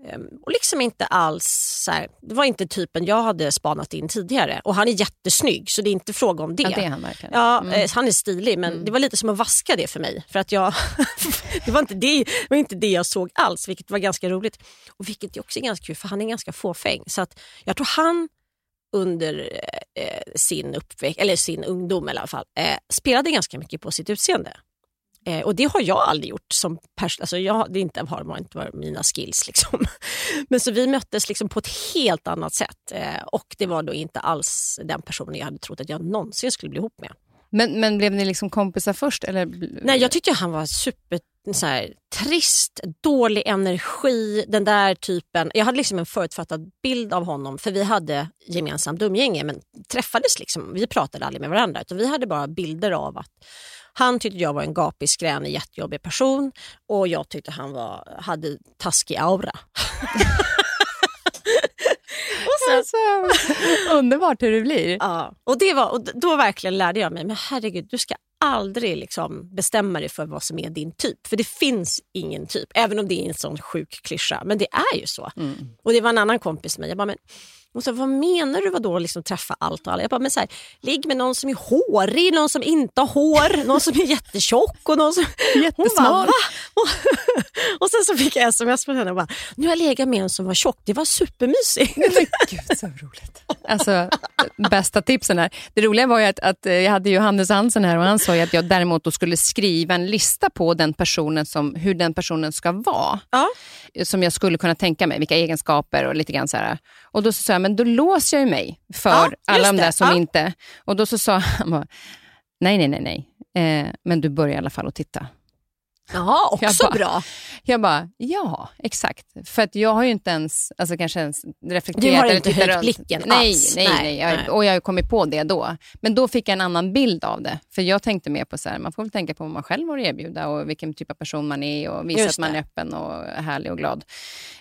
Ehm, och liksom inte alls så här, det var inte typen jag hade spanat in tidigare. Och han är jättesnygg så det är inte fråga om det.
Ja, det är han verkligen.
Ja, mm. Eh, han är stilig men mm. det var lite som att vaska det för mig. För att jag, det, var inte det, det var inte det jag såg alls vilket var ganska roligt. Och vilket också är ganska kul för han är ganska fåfäng. Så att jag tror han under eh, sin, uppväxt, eller sin ungdom i alla fall, eh, spelade ganska mycket på sitt utseende. Eh, och det har jag aldrig gjort. som pers alltså jag, Det inte, har inte varit mina skills. Liksom. Men så vi möttes liksom på ett helt annat sätt. Eh, och det var då inte alls den personen jag hade trott att jag någonsin skulle bli ihop med.
Men, men blev ni liksom kompisar först? Eller?
Nej, jag tyckte han var super så här, trist, dålig energi, den där typen. Jag hade liksom en förutfattad bild av honom för vi hade gemensamt umgänge men träffades liksom, vi pratade aldrig med varandra utan vi hade bara bilder av att han tyckte jag var en gapig, skränig, jättejobbig person och jag tyckte han var, hade taskig aura.
sen, underbart hur det blir.
Ja, och, det var, och då verkligen lärde jag mig, men herregud, du ska aldrig liksom bestämma dig för vad som är din typ. För det finns ingen typ, även om det är en sån sjuk klyscha. Men det är ju så. Mm. Och det var en annan kompis med mig. Jag bara, men hon sa, vad menar du vadå liksom träffa allt och alla? Jag bara, men så här, ligg med någon som är hårig, någon som inte har hår, någon som är jättetjock och någon som...
Jättesmal.
Och, och sen så fick jag sms från henne och bara, nu har jag legat med en som var tjock, det var supermysigt.
Gud så roligt. Alltså, bästa tipsen här. Det roliga var ju att, att jag hade Johannes Hansen här och han sa att jag däremot då skulle skriva en lista på den personen som, hur den personen ska vara.
Ja.
Som jag skulle kunna tänka mig, vilka egenskaper och lite grann så här. Och då sa jag, men då låser jag mig för ja, alla de där som ja. inte... Och då så sa han nej, nej, nej, nej. Eh, men du börjar i alla fall att titta.
Jaha, också
jag bara,
bra.
Jag bara, ja, exakt. För att jag har ju inte ens, alltså kanske ens reflekterat.
Du har inte höjt blicken
nej,
alls.
Nej, nej, nej. Jag, och jag har kommit på det då. Men då fick jag en annan bild av det. För jag tänkte mer på så här, man får väl tänka på vad man själv har att erbjuda och vilken typ av person man är och visa att man är öppen och härlig och glad.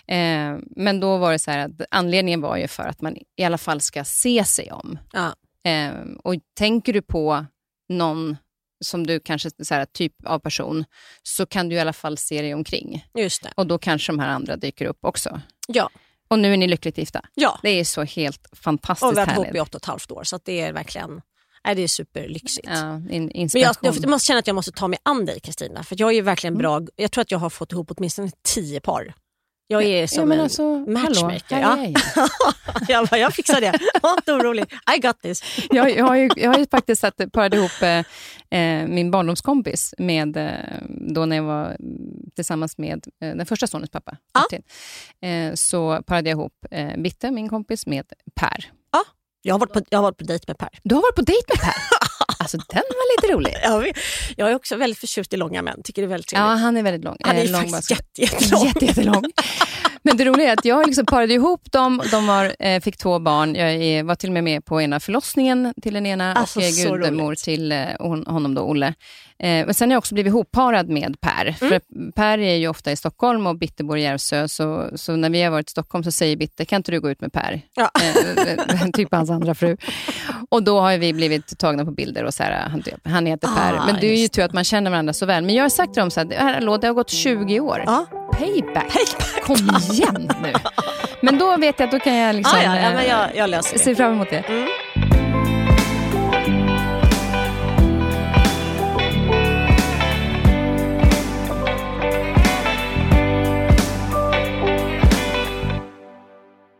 Eh, men då var det så här att anledningen var ju för att man i alla fall ska se sig om.
Ja.
Eh, och tänker du på någon som du kanske så här, typ av person, så kan du i alla fall se dig omkring.
Just det.
Och då kanske de här andra dyker upp också.
Ja.
Och nu är ni lyckligt gifta.
Ja.
Det är så helt fantastiskt
härligt. Och vi har
varit
ihop i åtta och ett halvt år, så det är verkligen Nej, det är superlyxigt.
Ja, in, Men
jag, jag, måste känna att jag måste ta mig an dig Kristina. För jag är verkligen mm. bra. Jag tror att jag har fått ihop åtminstone tio par Jag är som
ja, men
en
alltså,
matchmaker. Ja.
jag.
bara, jag fixar det. Var inte orolig. I got this.
Jag, jag, har ju, jag har ju faktiskt satt, parat ihop eh, eh, min barndomskompis med, eh, då när jag var mm, tillsammans med eh, den första sonens pappa. Martin. Eh, så parade jag ihop eh, Bitte, min kompis, med Per.
Jag har varit på, jag har varit på dejt med Per.
Du har varit på dejt med Per? Alltså den var lite rolig.
Jag, jag är också väldigt förtjust i långa män. Tycker det är väldigt
Ja,
trevligt.
han är väldigt lång.
Han är
Eh, lång
faktiskt jätte, jättelång.
Jätte, jättelång. Men det roliga är att jag liksom parade ihop dem. De var, eh, fick två barn. Jag var till och med med på ena förlossningen till den ena
Alltså,
och gudmor till eh, hon, honom, då, Olle. Eh, men sen har jag också blivit ihopparad med Per.
Mm.
För Per är ju ofta i Stockholm och Bitte bor i Järvsö. Så, så när vi har varit i Stockholm så säger Bitte, kan inte du gå ut med Per?
Ja.
Eh, typ hans andra fru. Och då har vi blivit tagna på bilder och så här, han, han heter Per.
Ah,
men det är ju tur att man känner varandra så väl. Men jag har sagt till dem så här, hallå, det har gått 20 år.
Ja.
Payback. Kom igen nu. Men då vet jag att då kan jag liksom,
Ah, ja, ja,
eh,
jag, jag
se fram emot det.
Mm.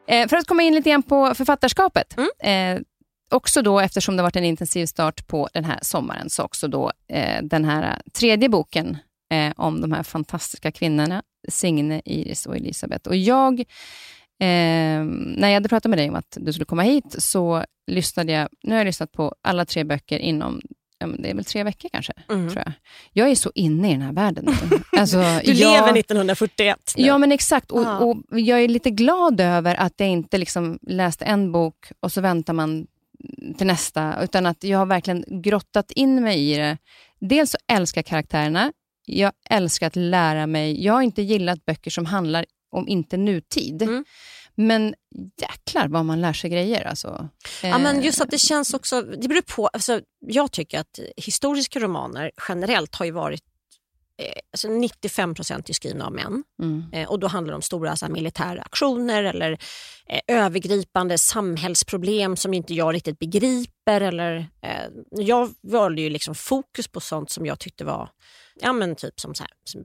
Eh, för att komma in lite grann på författarskapet.
Mm.
Eh, också då, eftersom det varit en intensiv start på den här sommaren, så också då eh, den här tredje boken eh, om de här fantastiska kvinnorna, Signe, Iris och Elisabeth. Och jag, eh, när jag hade pratat med dig om att du skulle komma hit, så lyssnade jag, nu har jag lyssnat på alla tre böcker inom det är väl tre veckor kanske,
Mm.
tror jag. Jag är så inne i den här världen nu. Alltså,
Du
jag-
lever 1941 nu.
Ja, men exakt. Och,
Ja.
och jag är lite glad över att jag inte liksom läste en bok och så väntar man till nästa, utan att jag har verkligen grottat in mig i det. Dels så älskar jag karaktärerna, jag älskar att lära mig. Jag har inte gillat böcker som handlar om inte nutid.
Mm.
Men jäklar vad man lär sig grejer. Alltså.
Ja, men
Eh,
just att det känns också, det beror på, alltså, jag tycker att historiska romaner generellt har ju varit eh, alltså 95 procent är skrivna av män.
mm.
Eh, och då handlar det om stora så här, militära aktioner eller eh, övergripande samhällsproblem som inte jag riktigt begriper. Eller, eh, jag valde ju liksom fokus på sånt som jag tyckte var ja, men typ som, så här, som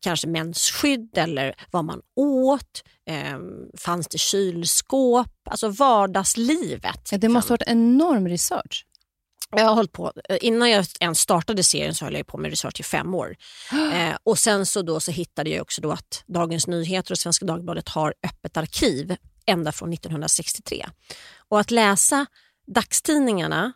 kanske mensskydd eller vad man åt. Eh, fanns det kylskåp? Alltså vardagslivet.
Ja, det måste ha varit enorm research.
Jag har hållit på, eh, innan jag ens startade serien så höll jag på med research i fem år. Eh, och sen så, då så hittade jag också då att Dagens Nyheter och Svenska Dagbladet har öppet arkiv ända från 1963. Och att läsa dagstidningarna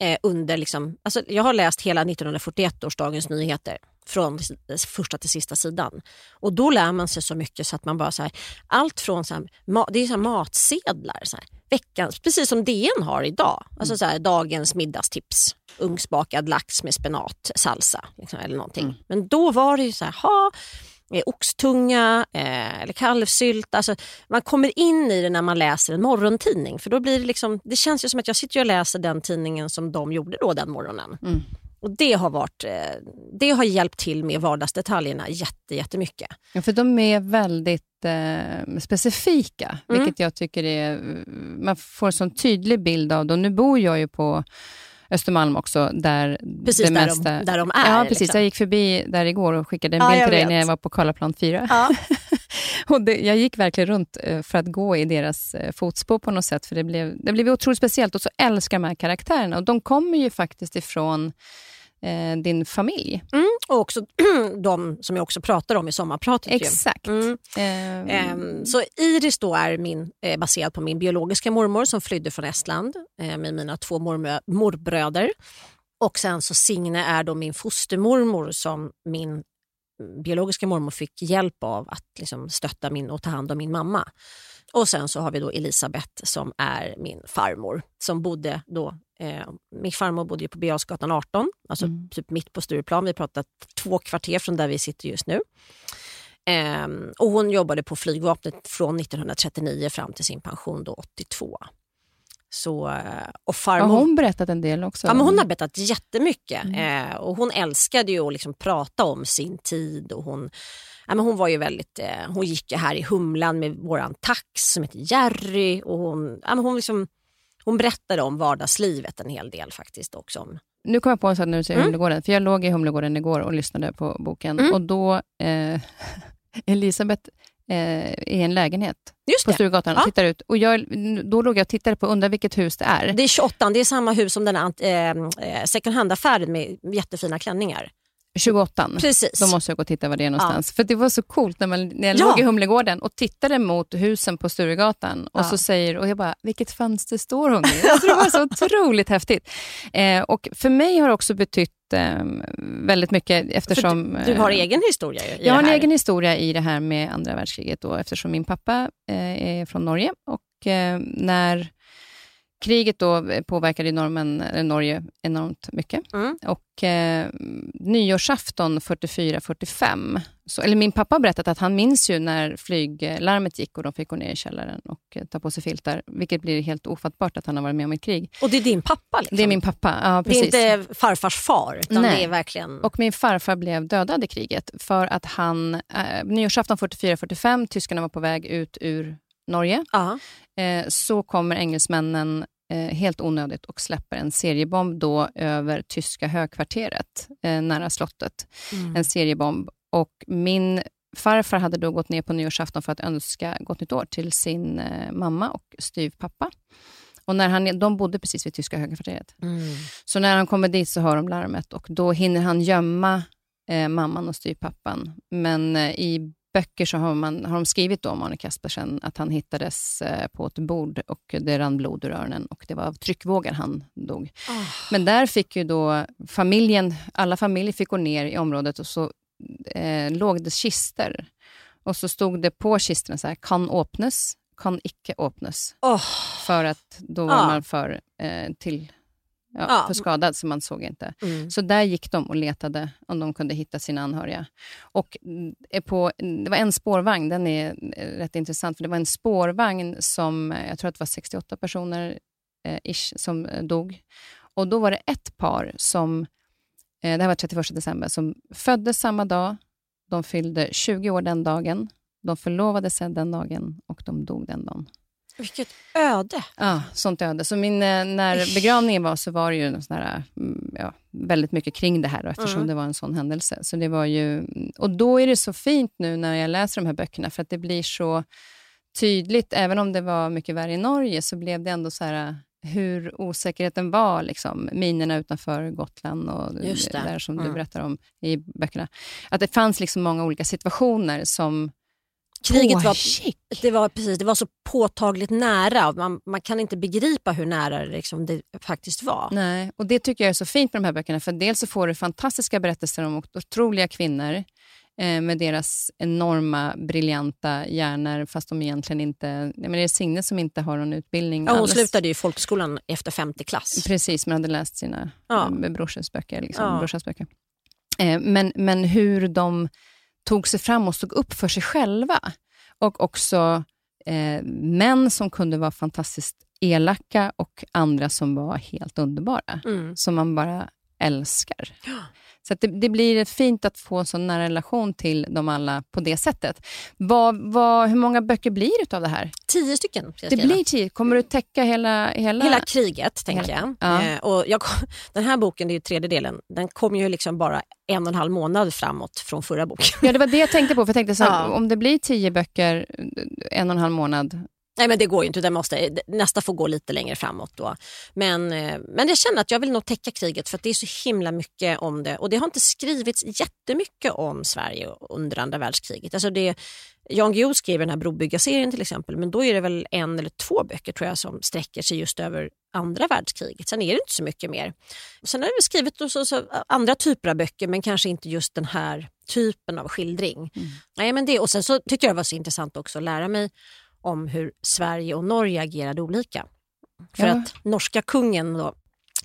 eh, under, liksom, alltså jag har läst hela 1941 års Dagens Nyheter från första till sista sidan. Och då lär man sig så mycket så att man bara så här, allt från så här, det är så matsedlar, så här, veckans, precis som DN har idag. Alltså så här, dagens middagstips, ugnsbakad lax med spenat, salsa liksom, eller någonting.
Mm.
Men då var det ju så här, ha, eh, oxtunga eh, eller kalvsylt. Alltså, man kommer in i det när man läser en morgontidning. För då blir det liksom, det känns ju som att jag sitter och läser den tidningen som de gjorde då den morgonen.
Mm.
Och det har, varit, eh, det har hjälpt till med vardagsdetaljerna jätte, jättemycket.
Ja, för de är väldigt eh, specifika,
Mm.
vilket jag tycker är... Man får en sån tydlig bild av dem. Nu bor jag ju på Östermalm också, där
Precis
det
där,
mesta...
de, där de är.
Ja, precis.
liksom.
Jag gick förbi där igår och skickade en
Ja,
bild
jag
till dig när jag var på Karlaplan 4.
Ja.
och det, jag gick verkligen runt eh, för att gå i deras eh, fotspår på något sätt, för det blev, det blev otroligt speciellt. Och så älskar de här karaktärerna. Och de kommer ju faktiskt ifrån eh, din familj.
Mm, och också de som jag också pratar om i sommarpratet.
Exakt.
Mm. Ehm, så Iris då är min, eh, baserad på min biologiska mormor som flydde från Estland eh, med mina två mormö- morbröder. Och sen så Signe är då min fostermormor som min mm, biologiska mormor fick hjälp av att liksom stötta min och ta hand om min mamma. Och sen så har vi då Elisabeth som är min farmor som bodde då Eh, min farmor bodde ju på Birger Jarlsgatan 18, alltså
Mm.
typ mitt på Stureplan. Vi har pratat två kvarter från där vi sitter just nu. Ehm, och hon jobbade på flygvapnet från 1939 fram till sin pension då 82. Så, eh, och
har
farmor,
hon berättat en del också?
ja, men hon har berättat jättemycket.
Mm.
Eh, och hon älskade ju att liksom prata om sin tid. Och hon, ja, men hon var ju väldigt, eh, hon gick här i Humlan med våran tax som heter Jerry. Och hon, ja, men hon, liksom, hon berättade om vardagslivet en hel del faktiskt också. Om,
Nu kom jag på en sak när du säger
Mm.
Humlegården. För jag låg i Humlegården igår och lyssnade på boken.
Mm.
Och då, eh, Elisabeth eh, i en lägenhet
Just
på
det.
Sturegatan och
Ja.
tittar ut. Och jag, då låg jag och tittade på, undrar vilket hus det är.
Det är 28, det är samma hus som den här eh, eh, second hand-affären med jättefina klänningar.
28.
Precis.
Då måste jag gå och titta var det är någonstans. För det var så coolt när, man, när jag
Ja.
låg i Humlegården och tittade mot husen på Sturegatan och
Ja.
så säger, och jag bara, vilket fönster står hon i? Alltså, det var så otroligt häftigt. Eh, och för mig har det också betytt eh, väldigt mycket eftersom...
Du har
eh,
egen historia ju i
jag har en egen historia i det här med andra världskriget då, eftersom min pappa eh, är från Norge och eh, när kriget då påverkade eller Norge enormt mycket.
Mm.
Och eh, nyårsafton 44-45, så, eller min pappa har berättat att han minns ju när flyglarmet gick och de fick gå ner i källaren och eh, ta på sig filtar, vilket blir helt ofattbart att han har varit med om ett krig.
Och det är din pappa? Liksom.
Det är min pappa, ja
Det är
precis.
inte farfars far, utan
Nej.
det är verkligen...
Och min farfar blev dödad i kriget för att han, eh, nyårsafton 44-45, tyskarna var på väg ut ur Norge.
ja.
Eh, så kommer engelsmännen helt onödigt och släpper en seriebomb då över tyska högkvarteret eh, nära slottet.
Mm.
En seriebomb. Och min farfar hade då gått ner på nyårsafton för att önska gott nytt år till sin eh, mamma och styvpappa. Och när han, de bodde precis vid tyska högkvarteret.
Mm.
Så när han kommer dit så hör de larmet och då hinner han gömma eh, mamman och styvpappan. Men eh, i böcker så har, man, har de skrivit om Arne Kaspersen att han hittades eh, på ett bord och det rann blod ur öronen och det var av tryckvågar han dog.
Ah.
Men där fick ju då familjen, alla familjer fick gå ner i området och så eh, låg det kister. Och så stod det på kisterna så här, kan öppnas, kan icke öppnas.
Åh.
För att då var
Ja.
man för, eh, till, ja,
Ja.
för skadad, så man såg inte.
Mm.
Så där gick de och letade om de kunde hitta sina anhöriga. Och är på, det var en spårvagn, den är eh, rätt intressant, för det var en spårvagn som, eh, jag tror att det var 68 personer eh, ish, som eh, dog. Och då var det ett par som, eh, det här var 31 december, som föddes samma dag, de fyllde 20 år den dagen, de förlovade sig den dagen och de dog den dagen.
Vilket öde.
Ja, sånt öde. Så min, eh, när begravningen var så var det ju sån här, mm, ja, väldigt mycket kring det här eftersom
Mm.
det var en sån händelse. Så det var ju, och då är det så fint nu när jag läser de här böckerna för att det blir så tydligt, även om det var mycket värre i Norge så blev det ändå så här hur osäkerheten var, liksom, minerna utanför Gotland och
det.
där som du
Mm.
berättar om i böckerna. Att det fanns liksom många olika situationer som
Kriget var, det var, precis, det var så påtagligt nära. Man, man kan inte begripa hur nära det, liksom, det faktiskt var.
Nej, och det tycker jag är så fint med de här böckerna. För dels så får du fantastiska berättelser om otroliga kvinnor eh, med deras enorma, briljanta hjärnor, fast de egentligen inte... Menar, det är Signe som inte har någon utbildning
Ja, hon
alls.
slutade ju folkskolan efter femte klass.
Precis, men hade läst sina
Ja.
ja. brorsors böcker. Liksom,
Ja.
brorsors böcker. Eh, men, men hur de tog sig fram och stod upp för sig själva. Och också eh, män som kunde vara fantastiskt elaka och andra som var helt underbara
Mm.
som man bara älskar. Så det, det blir fint att få en sån nära relation till dem alla på det sättet. Vad, vad, hur många böcker blir det av det här?
Tio stycken.
Det
skriva.
blir tio. Kommer du täcka hela... Hela,
Hela kriget, tänker
Hela-
jag.
Ja.
Eh, och jag. Den här boken, det är ju tredje delen, den kom ju liksom bara en och en halv månad framåt från förra boken.
Ja, det var det jag tänkte på. För jag tänkte så här,
Ja.
Om det blir tio böcker, en och en halv månad.
Nej men det går ju inte, den måste, nästa får gå lite längre framåt då. Men, eh, men jag känner att jag vill nog täcka kriget för att det är så himla mycket om det. Och det har inte skrivits jättemycket om Sverige under andra världskriget. Alltså det, Jan Guillou skrev den här Brobyggarserien till exempel, men då är det väl en eller två böcker tror jag som sträcker sig just över andra världskriget. Sen är det inte så mycket mer. Sen har det skrivit då så, så, andra typer av böcker men kanske inte just den här typen av skildring. Nej, men det, och sen så tyckte jag det var så intressant också att lära mig om hur Sverige och Norge agerade olika. För
Ja.
att norska kungen då,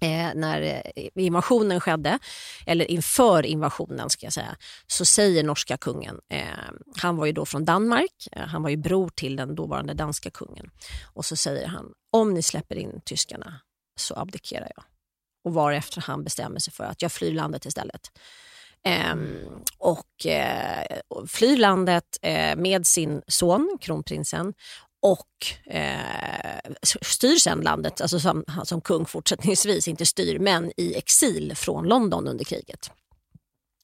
eh, när eh, invasionen skedde, eller inför invasionen ska jag säga, så säger norska kungen, eh, han var ju då från Danmark, eh, han var ju bror till den dåvarande danska kungen, och så säger han, om ni släpper in tyskarna så abdikerar jag. Och varefter han bestämmer sig för att jag flyr landet istället. Ehm, och eh, flyr landet eh, med sin son, kronprinsen, och eh, styr sen landet, alltså som, som kung fortsättningsvis, inte styr, men i exil från London under kriget.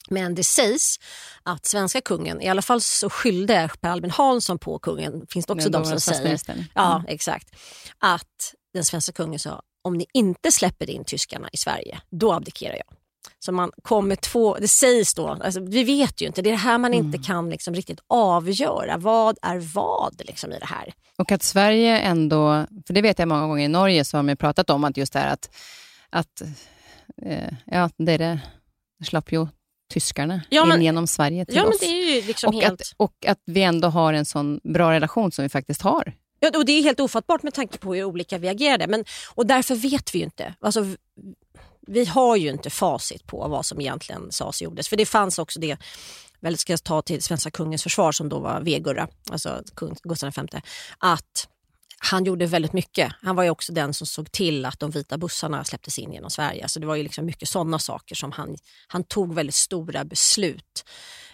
Men det sägs att svenska kungen, i alla fall så skyllde Per Albin Hansson på kungen, finns det också de som säger, ja
Mm.
exakt, att den svenska kungen sa om ni inte släpper in tyskarna i Sverige, då abdikerar jag. Så man kom med två, det sägs då, alltså, vi vet ju inte, det är det här man inte kan liksom riktigt avgöra. Vad är vad liksom, i det här?
Och att Sverige ändå, för det vet jag många gånger i Norge så har man pratat om att just det här att, att eh, ja, det, är det, slapp ju tyskarna
Ja, men-
in genom Sverige till
Ja
oss.
liksom
och,
helt...
att, och att vi ändå har en sån bra relation som vi faktiskt har.
Ja, och det är helt ofattbart med tanke på hur olika vi agerade. Men, och därför vet vi ju inte. Alltså, vi har ju inte facit på vad som egentligen sades och gjordes. För det fanns också det, väl ska jag ta till svenska kungens försvar som då var Vegurra, alltså kung Gustav V, att han gjorde väldigt mycket. Han var ju också den som såg till att de vita bussarna släpptes in genom Sverige. Så det var ju liksom mycket sådana saker som han, han tog väldigt stora beslut.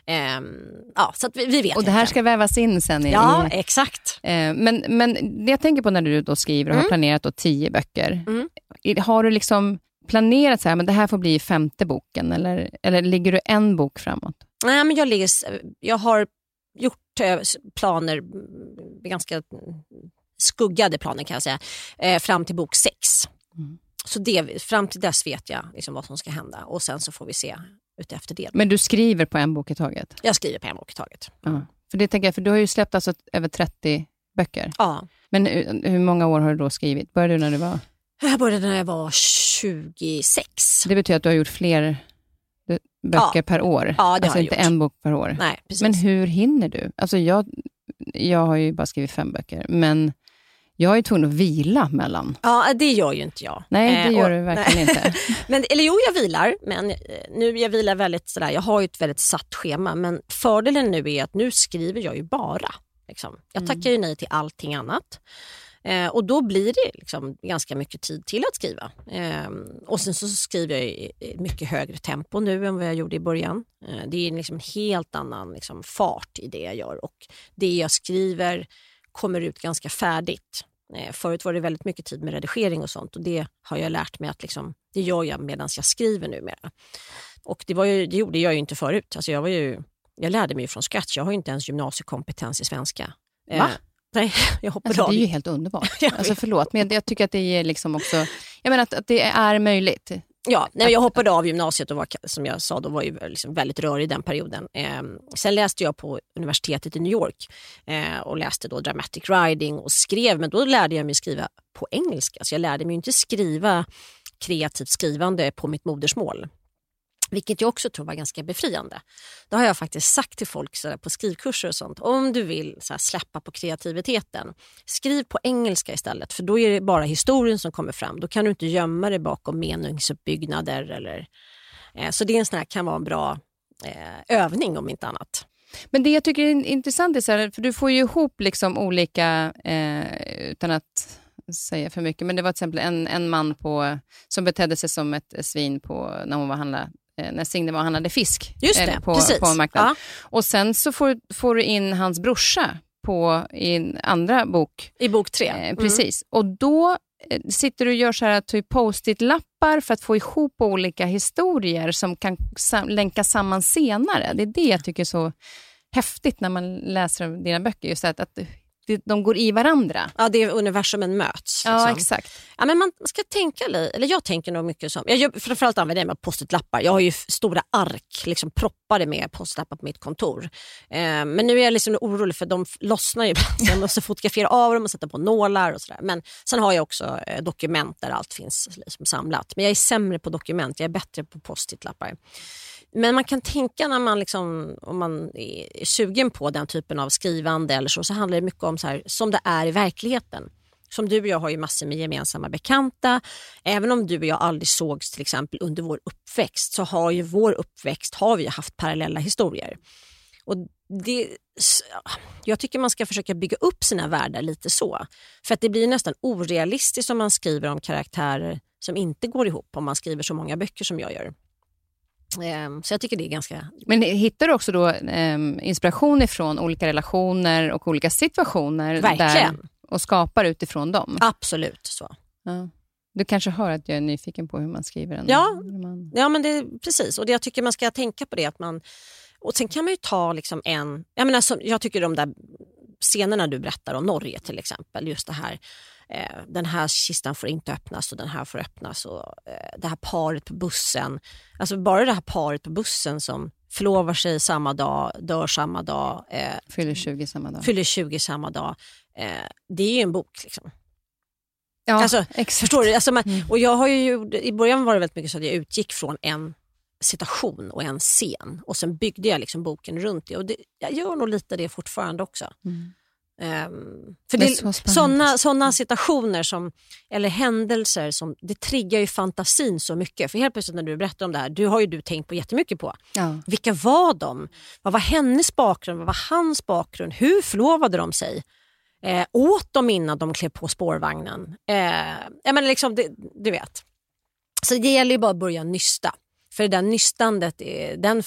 Ehm, ja, så att vi, vi vet
Och det här
inte.
ska vävas in sen i...
Ja,
i
exakt.
eh, men, men det jag tänker på när du då skriver och har planerat då tio böcker.
Mm.
Har du liksom planerat så här, men det här får bli femte boken eller, eller ligger du en bok framåt?
Nej, men jag, ligger, jag har gjort eh, planer, mm, ganska mm, skuggade planer kan jag säga, eh, fram till bok sex.
Mm.
Så det, fram till dess vet jag liksom vad som ska hända och sen så får vi se utefter det.
Men du skriver på en bok i taget?
Jag skriver på en bok i taget.
Ja. För det tänker jag, för du har ju släppt alltså över 30 böcker.
Ja.
Men hur, hur många år har du då skrivit? Började du när du var...
Jag började när jag var 26.
Det betyder att du har gjort fler eh, böcker
Ja.
per år?
Ja, det
alltså
har jag
inte
gjort.
en bok per år?
Nej, precis.
Men hur hinner du? Alltså jag, jag har ju bara skrivit fem böcker, men jag är tvungen att vila mellan.
Ja, det gör ju inte jag.
Nej,
Eh,
det gör
och-
du verkligen inte.
Men, eller jo, jag vilar, men eh, nu jag vilar väldigt sådär, jag har ju ett väldigt satt schema. Men fördelen nu är att nu skriver jag ju bara. Liksom. Jag tackar ju nej till allting annat. Eh, och då blir det liksom ganska mycket tid till att skriva. Eh, och sen så skriver jag i mycket högre tempo nu än vad jag gjorde i början. Eh, det är liksom en helt annan liksom, fart i det jag gör och det jag skriver kommer ut ganska färdigt. Eh, förut var det väldigt mycket tid med redigering och sånt och det har jag lärt mig att liksom, det gör jag medan jag skriver numera. Och det, var ju, det gjorde jag ju inte förut. Alltså jag, var ju, jag lärde mig från scratch. Jag har inte ens gymnasiekompetens i svenska. Eh,
Va?
Nej, jag hoppade
Alltså,
av.
det är ju helt underbart.
Jag
Alltså, förlåt, men jag tycker att det ger liksom också... Jag menar att, att det är möjligt.
Ja, nej, jag hoppade av gymnasiet och var, som jag sa, då var ju liksom väldigt rörig i den perioden. Eh, sen läste jag på universitetet i New York eh, och läste då dramatic writing och skrev, men då lärde jag mig skriva på engelska. Så jag lärde mig inte skriva kreativt skrivande på mitt modersmål. Vilket jag också tror var ganska befriande. Det har jag faktiskt sagt till folk så där, på skrivkurser och sånt. Om du vill så här, släppa på kreativiteten, skriv på engelska istället. För då är det bara historien som kommer fram. Då kan du inte gömma dig bakom meningsuppbyggnader. Eller, eh, så det är en sån här, kan vara en bra eh, övning om inte annat.
Men det jag tycker är intressant är så här, för du får ju ihop liksom olika, eh, utan att säga för mycket, men det var till exempel en, en man på, som betedde sig som ett svin på, när hon var handla, när Signe var och handlade fisk
Just
eh,
det,
på,
precis.
på marknaden.
Ja,
Och sen så får, får du in hans brorsa på, i en andra bok.
I bok tre.
Eh,
Mm.
precis. Och då eh, sitter du och gör så här typ post-it-lappar för att få ihop olika historier som kan sam- länkas samman senare. Det är det jag tycker är så häftigt när man läser dina böcker. Just att, att de går i varandra.
Ja, det är universumen möts.
Ja,
liksom.
exakt.
Ja, men man ska tänka lite, eller jag tänker nog mycket som, jag gör, framförallt använder jag mig av post-it-lappar. Jag har ju stora ark liksom proppade med post-it-lappar på mitt kontor. Eh, men nu är jag liksom orolig för de lossnar ju ibland. Jag måste fotografera av dem och sätta på nålar och sådär. Men sen har jag också eh, dokument där allt finns liksom samlat. Men jag är sämre på dokument, jag är bättre på post-it-lappar. Men man kan tänka när man, liksom, om man är sugen på den typen av skrivande eller så, så handlar det mycket om så här, som det är i verkligheten. Som du och jag har ju massor med gemensamma bekanta. Även om du och jag aldrig sågs till exempel under vår uppväxt så har ju vår uppväxt har vi haft parallella historier. Och det, jag tycker man ska försöka bygga upp sina världar lite så. För att det blir nästan orealistiskt om man skriver om karaktärer som inte går ihop om man skriver så många böcker som jag gör. Ehm, Så jag tycker det är ganska...
Men hittar du också då ehm, inspiration ifrån olika relationer och olika situationer
Verkligen.
Där, och skapar utifrån dem?
Absolut så.
Ja. Du kanske hör att jag är nyfiken på hur man skriver en
Ja.
roman.
Ja, men det, precis. Och det, jag tycker man ska tänka på det. Att man, och Sen kan man ju ta liksom en... Jag, menar, jag tycker de där scenerna du berättar om Norge till exempel. Just det här, eh, den här kistan får inte öppnas och den här får öppnas. Och, eh, det här paret på bussen. Alltså bara det här paret på bussen som förlovar sig samma dag, dör samma dag, eh,
Fyller 20 samma dag.
fyller 20 samma dag. Eh, det är ju en bok. Liksom.
ja,
alltså,
exakt.
Förstår du? Alltså, man,
Mm.
och jag har ju, I början var det väldigt mycket så att jag utgick från en situation och en scen och sen byggde jag liksom boken runt det. Och det, jag gör nog lite det fortfarande också.
Mm.
Ehm, för
Det är
det,
så
såna, såna situationer som, eller händelser som, det triggar ju fantasin så mycket. För helt plötsligt när du berättar om det här, du har ju du tänkt på jättemycket på.
Ja.
Vilka var de? Vad var hennes bakgrund? Vad var hans bakgrund? Hur förlovade de sig? Eh, åt de innan de klev på spårvagnen? Eh, jag menar liksom, det, du vet. Så det gäller ju bara att börja nysta. För det där nystandet, den,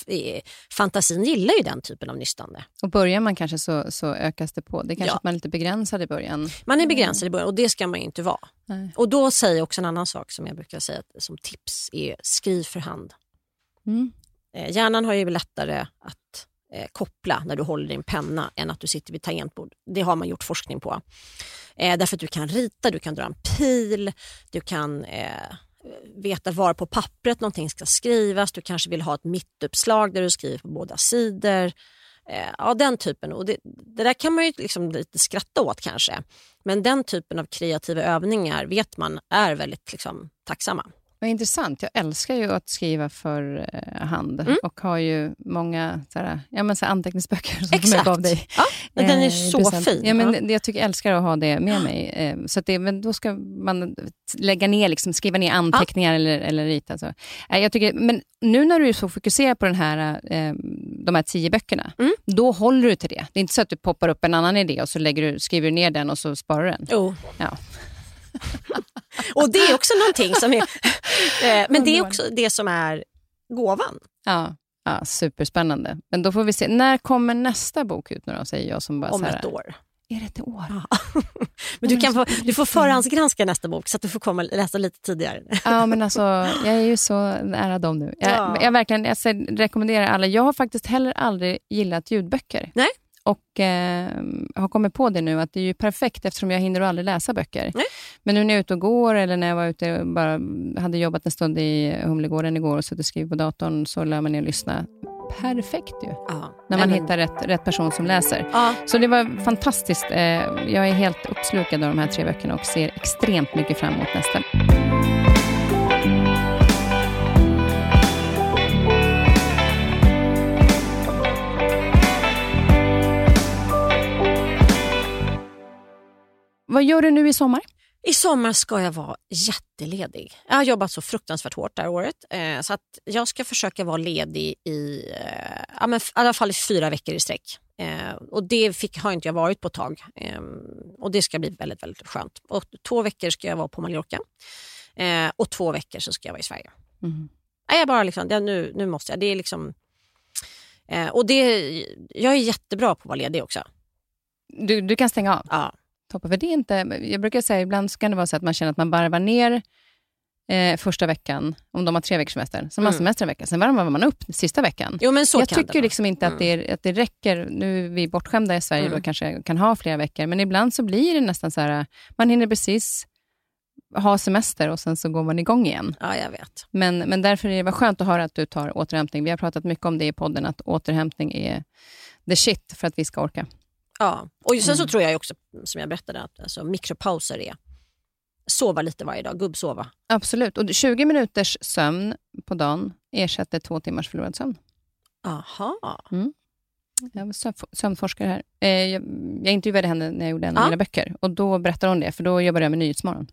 fantasin gillar ju den typen av nystande.
Och börjar man kanske så, så ökas det på. Det är kanske
Ja.
att man är lite begränsad i början.
Man är begränsad i början och det ska man ju inte vara.
Nej.
Och då säger jag också en annan sak som jag brukar säga som tips är skriv för hand.
Mm.
Eh, hjärnan har ju lättare att eh, koppla när du håller din penna än att du sitter vid tangentbord. Det har man gjort forskning på. Eh, därför att du kan rita, du kan dra en pil, du kan eh, veta var på pappret någonting ska skrivas, du kanske vill ha ett mittuppslag där du skriver på båda sidor. Eh, ja, den typen. Och det, det där kan man ju liksom lite skratta åt kanske. Men den typen av kreativa övningar vet man är väldigt liksom, tacksamma.
Vad intressant. Jag älskar ju att skriva för eh, hand
Mm.
och har ju många såhär, ja, men så här anteckningsböcker som
Exakt.
jag gav dig.
Ja, men den är
eh,
så
present.
fin.
Ja, men
Ja.
Jag tycker jag älskar att ha det med mig. Eh, så att det, men då ska man lägga ner, liksom, skriva ner anteckningar eller, eller rita. Så. Jag tycker, men nu när du är så fokuserad på den här, de här tio böckerna,
Mm.
då håller du till det. Det är inte så att du poppar upp en annan idé och så lägger du, skriver du ner den och så sparar du den.
Jo.
Ja.
Och det är också någonting som är... Eh, men det är också det som är gåvan.
Ja, ja, superspännande. Men då får vi se. När kommer nästa bok ut nu då, säger jag som bara
Om ett år.
Är det ett år?
Men du, kan få, du får förhandsgranska nästa bok så att du får komma läsa lite tidigare.
Ja, men alltså, jag är ju så nära dem nu. Jag,
Ja.
jag verkligen jag rekommenderar alla. Jag har faktiskt heller aldrig gillat ljudböcker.
Nej.
Och eh, har kommit på det nu att det är ju perfekt eftersom jag hinner aldrig läsa böcker.
Nej.
Men nu när jag är ute och går eller när jag var ute och bara hade jobbat en stund i Humlegården igår och suttit och skrivit på datorn så lär man ner och lyssna. Perfekt ju.
Ja.
När man
men-
hittar rätt, rätt person som läser.
Ja,
Så det var fantastiskt. Eh, Jag är helt uppslukad av de här tre böckerna och ser extremt mycket fram emot nästa. Vad gör du nu i sommar?
I sommar ska jag vara jätteledig. Jag har jobbat så fruktansvärt hårt det här året. Eh, så att jag ska försöka vara ledig i, eh, ja, men, i alla fall i fyra veckor i sträck. Eh, och det fick, har inte jag varit på ett tag. Eh, och det ska bli väldigt, väldigt skönt. Och två veckor ska jag vara på Mallorca. Eh, och två veckor så ska jag vara i Sverige.
Mm.
Jag bara liksom, det, nu, nu måste jag. Det är liksom, eh, och det, jag är jättebra på att vara ledig också.
Du, du kan stänga av.
Ja.
Toppen. För det är inte, jag brukar säga ibland så kan det vara så att man känner att man varvar ner eh, första veckan, om de har tre veckors semester. Sen har man
Mm.
semester en vecka, sen varvar man upp sista veckan.
Jo, men så
jag tycker liksom inte att, det är, att det räcker. Nu är vi bortskämda i Sverige
Mm.
kanske kan ha flera veckor, men ibland så blir det nästan så här, man hinner precis ha semester och sen så går man igång igen.
Ja, jag vet.
Men, men därför är det skönt att höra att du tar återhämtning. Vi har pratat mycket om det i podden, att återhämtning är the shit för att vi ska orka.
Ja. Och sen så
Mm.
tror jag också, som jag berättade, att alltså, mikropauser är sova lite varje dag, gubbsova.
Absolut. Och 20 minuters sömn på dagen ersätter två timmars förlorad sömn.
Aha.
Sömn- sömnforskare här. Eh, jag, jag intervjuade henne när jag gjorde en av
Ja.
mina böcker. Och Då berättade hon det, för då jobbade jag med Nyhetsmorgon.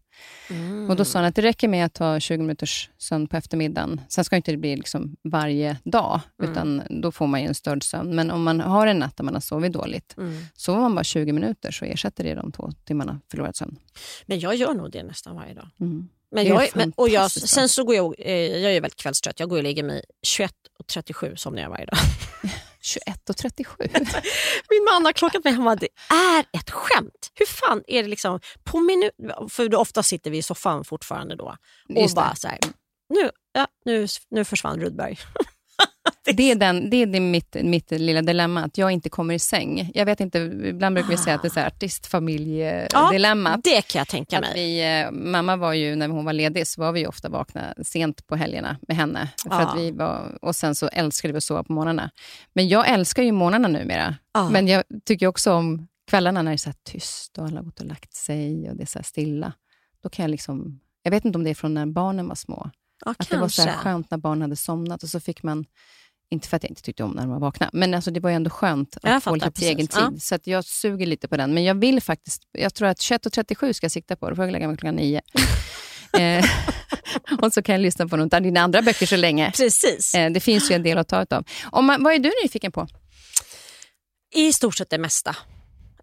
Mm.
Och Då sa hon att det räcker med att ta 20 minuters sömn på eftermiddagen. Sen ska inte det bli liksom varje dag,
Mm.
utan då får man ju en störd sömn. Men om man har en natt där man har sovit dåligt,
Mm.
sover man bara 20 minuter så ersätter det de två timmarna förlorad sömn.
Men jag gör nog det nästan varje dag.
Mm.
Men jag, men, och jag, sen så går jag, eh, jag är väldigt kvällstrött. Jag går och lägger mig 21 och 37 somnar jag varje dag.
21.37.
Min man har klockat mig, han bara, det är ett skämt. Hur fan är det liksom på minut... För ofta sitter vi i soffan fortfarande då och
Just det.
bara så här, nu, ja, nu, nu försvann Rudberg.
Det är, den, det är det mitt, mitt lilla dilemma, att jag inte kommer i säng. Jag vet inte, ibland brukar vi säga att det är så här artistfamiljedilemmat.
det kan jag tänka
Att
mig.
vi, eh, mamma var ju, när hon var ledig, så var vi ju ofta vakna sent på helgerna med henne. För
Ja.
att vi var, och sen så älskade vi att sova på morgnarna. Men jag älskar ju morgnarna numera.
Ja.
Men jag tycker också om kvällarna när det är så tyst och alla har gått och lagt sig och det är så stilla. Då kan jag liksom, jag vet inte om det är från när barnen var små.
ja,
Att det var så
kanske.
skönt när barnen hade somnat och så fick man, inte för att jag inte tyckte om när de var vakna, men alltså det var ju ändå skönt
Jag
att få
fattar,
lite egen
precis.
tid. Så att jag suger lite på den. Men jag vill faktiskt, jag tror att 21.37 ska jag sikta på, då får jag lägga mig klockan nio. eh, och så kan jag lyssna på något av dina andra böcker så länge.
Precis.
Eh, det finns ju en del att ta av. Om man, vad är du nyfiken på?
I stort sett det mesta.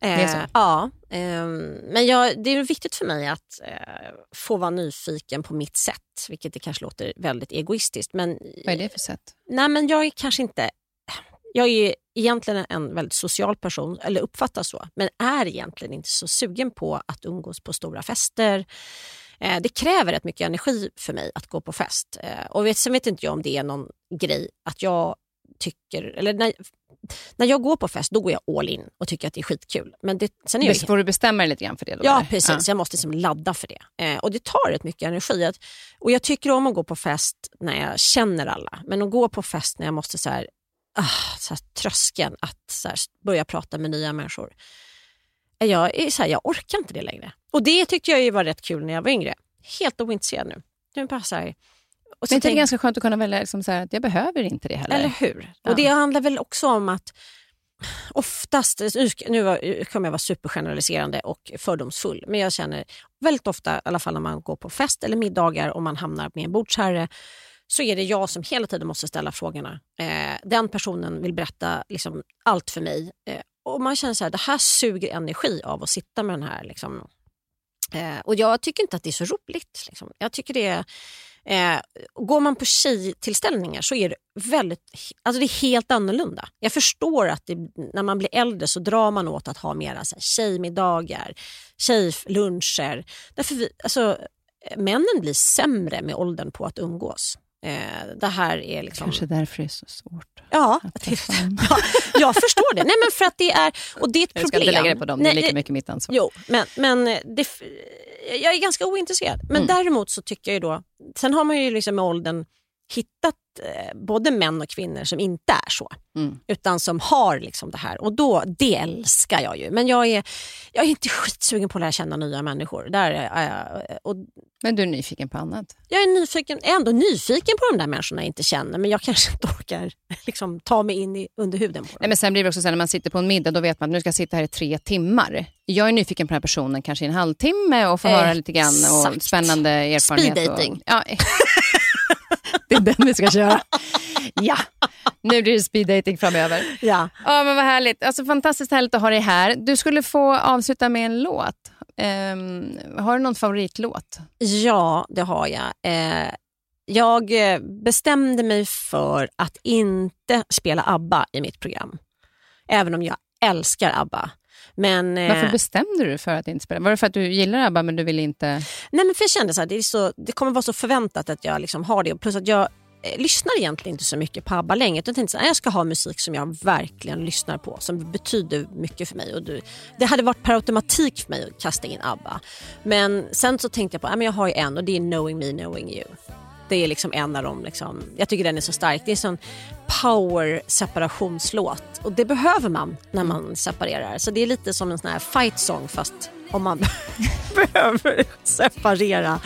Eh, ja, ehm, men jag, det är viktigt för mig att eh, få vara nyfiken på mitt sätt, vilket det kanske låter väldigt egoistiskt. Men,
Vad är det för sätt?
Nej, men jag är kanske inte... Jag är egentligen en väldigt social person, eller uppfattas så, men är egentligen inte så sugen på att umgås på stora fester. Eh, det kräver rätt mycket energi för mig att gå på fest. Eh, och vet, sen vet inte jag om det är någon grej att jag tycker... Eller när, när jag går på fest då går jag all in och tycker att det är skitkul. Men det, sen är jag
Får du bestämma dig lite grann för det? Då,
Ja,
eller?
precis. Jag måste liksom ladda för det. Eh, och Det tar rätt mycket energi. Att, och Jag tycker om att gå på fest när jag känner alla. Men att gå på fest när jag måste så här, ah, så här, tröskeln att så här, börja prata med nya människor. Eh, Jag, är så här, jag orkar inte det längre. Och Det tyckte jag ju var rätt kul när jag var yngre. Helt ointresserad nu. Nu bara så här, och så
Men det är
tänk-
ganska skönt att kunna välja liksom så här, att jag behöver inte det heller?
eller hur?
Ja.
Och Det handlar väl också om att oftast, nu kommer jag vara supergeneraliserande och fördomsfull, men jag känner väldigt ofta, i alla fall när man går på fest eller middagar och man hamnar med en bordsherre, så är det jag som hela tiden måste ställa frågorna. Eh, den personen vill berätta liksom allt för mig. Eh, och man känner så här, det här suger energi av att sitta med den här. Liksom. Eh, och jag tycker inte att det är så roligt. Liksom. Jag tycker det är, eh, går man på tjejtillställningar så är det väldigt, alltså det är helt annorlunda. Jag förstår att det, när man blir äldre så drar man åt att ha mera så här, tjejmiddagar, tjejluncher. Därför vi, alltså, eh, männen blir sämre med åldern på att umgås. Eh, det här är liksom...
Kanske därför det är så svårt.
Ja, ja, jag förstår det. Nej, men för att det är, och det är ett
Jag ska
problem.
inte lägga det på dem, det är
Nej,
lika mycket mitt ansvar.
Jo, men, men det, jag är ganska ointresserad. Men
Mm.
däremot så tycker jag ju då, sen har man ju liksom med åldern hittat eh, både män och kvinnor som inte är så.
Mm.
Utan som har liksom det här. Och då, det älskar jag ju. Men jag är, jag är inte skitsugen på att lära känna nya människor. Där är jag, och
Men du är nyfiken på annat?
jag är nyfiken, är ändå nyfiken på de där människorna jag inte känner. Men jag kanske inte orkar liksom, ta mig in i, under huden på dem.
Nej, men sen blir det också så här, när man sitter på en middag, då vet man att nu ska jag sitta här i tre timmar. Jag är nyfiken på den här personen kanske i en halvtimme och få höra lite grann och spännande erfarenhet.
Speed dating.
Och, ja, det är den vi ska köra. Ja, nu blir det speed dating framöver.
Ja.
Ja, men vad härligt. Alltså, fantastiskt härligt att ha dig här. Du skulle få avsluta med en låt. Ehm, har du någon favoritlåt?
Ja, det har jag. Eh, jag bestämde mig för att inte spela ABBA i mitt program. Även om jag älskar ABBA. Men, eh,
Varför bestämde du för att inte spela? Var det för att du gillar ABBA men du ville inte...
nej, men för jag kände så här, det, är så, det kommer vara så förväntat att jag liksom har det. Plus att jag eh, lyssnar egentligen inte så mycket på ABBA längre. Utan Jag tänkte så här, jag ska ha musik som jag verkligen lyssnar på. Som betyder mycket för mig. Och du, det hade varit per automatik för mig att kasta in ABBA. Men sen så tänkte jag på, men jag har ju en och det är Knowing Me, Knowing You. Det är liksom en av dem. Liksom, jag tycker den är så stark. Det är en sån power separationslåt. Och det behöver man när man separerar. Så det är lite som en sån här fight song fast om man behöver separera.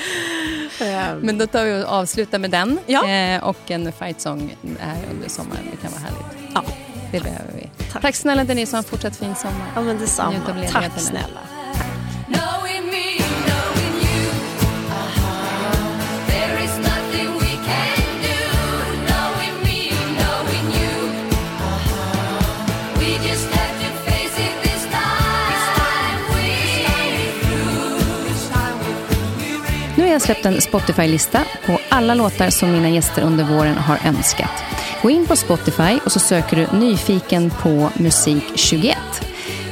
Ehm,
Men då tar vi och avslutar med den.
Ja.
Eh, och en fight song är under sommaren. Det kan vara härligt.
Ja.
Det behöver vi.
Tack.
Tack snälla Denise och en fortsatt fin sommar.
Ja men detsamma. Tack
nu.
snälla.
Knowing
har jag släppt en Spotify-lista på alla låtar som mina gäster under våren har önskat. Gå in på Spotify och så söker du Nyfiken på musik 21.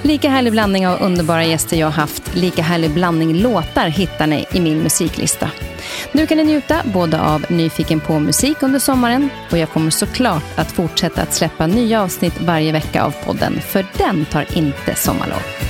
Lika härlig blandning av underbara gäster jag haft, lika härlig blandning låtar hittar ni i min musiklista. Nu kan ni njuta både av Nyfiken på musik under sommaren och jag kommer såklart att fortsätta att släppa nya avsnitt varje vecka av podden, för den tar inte sommarlov.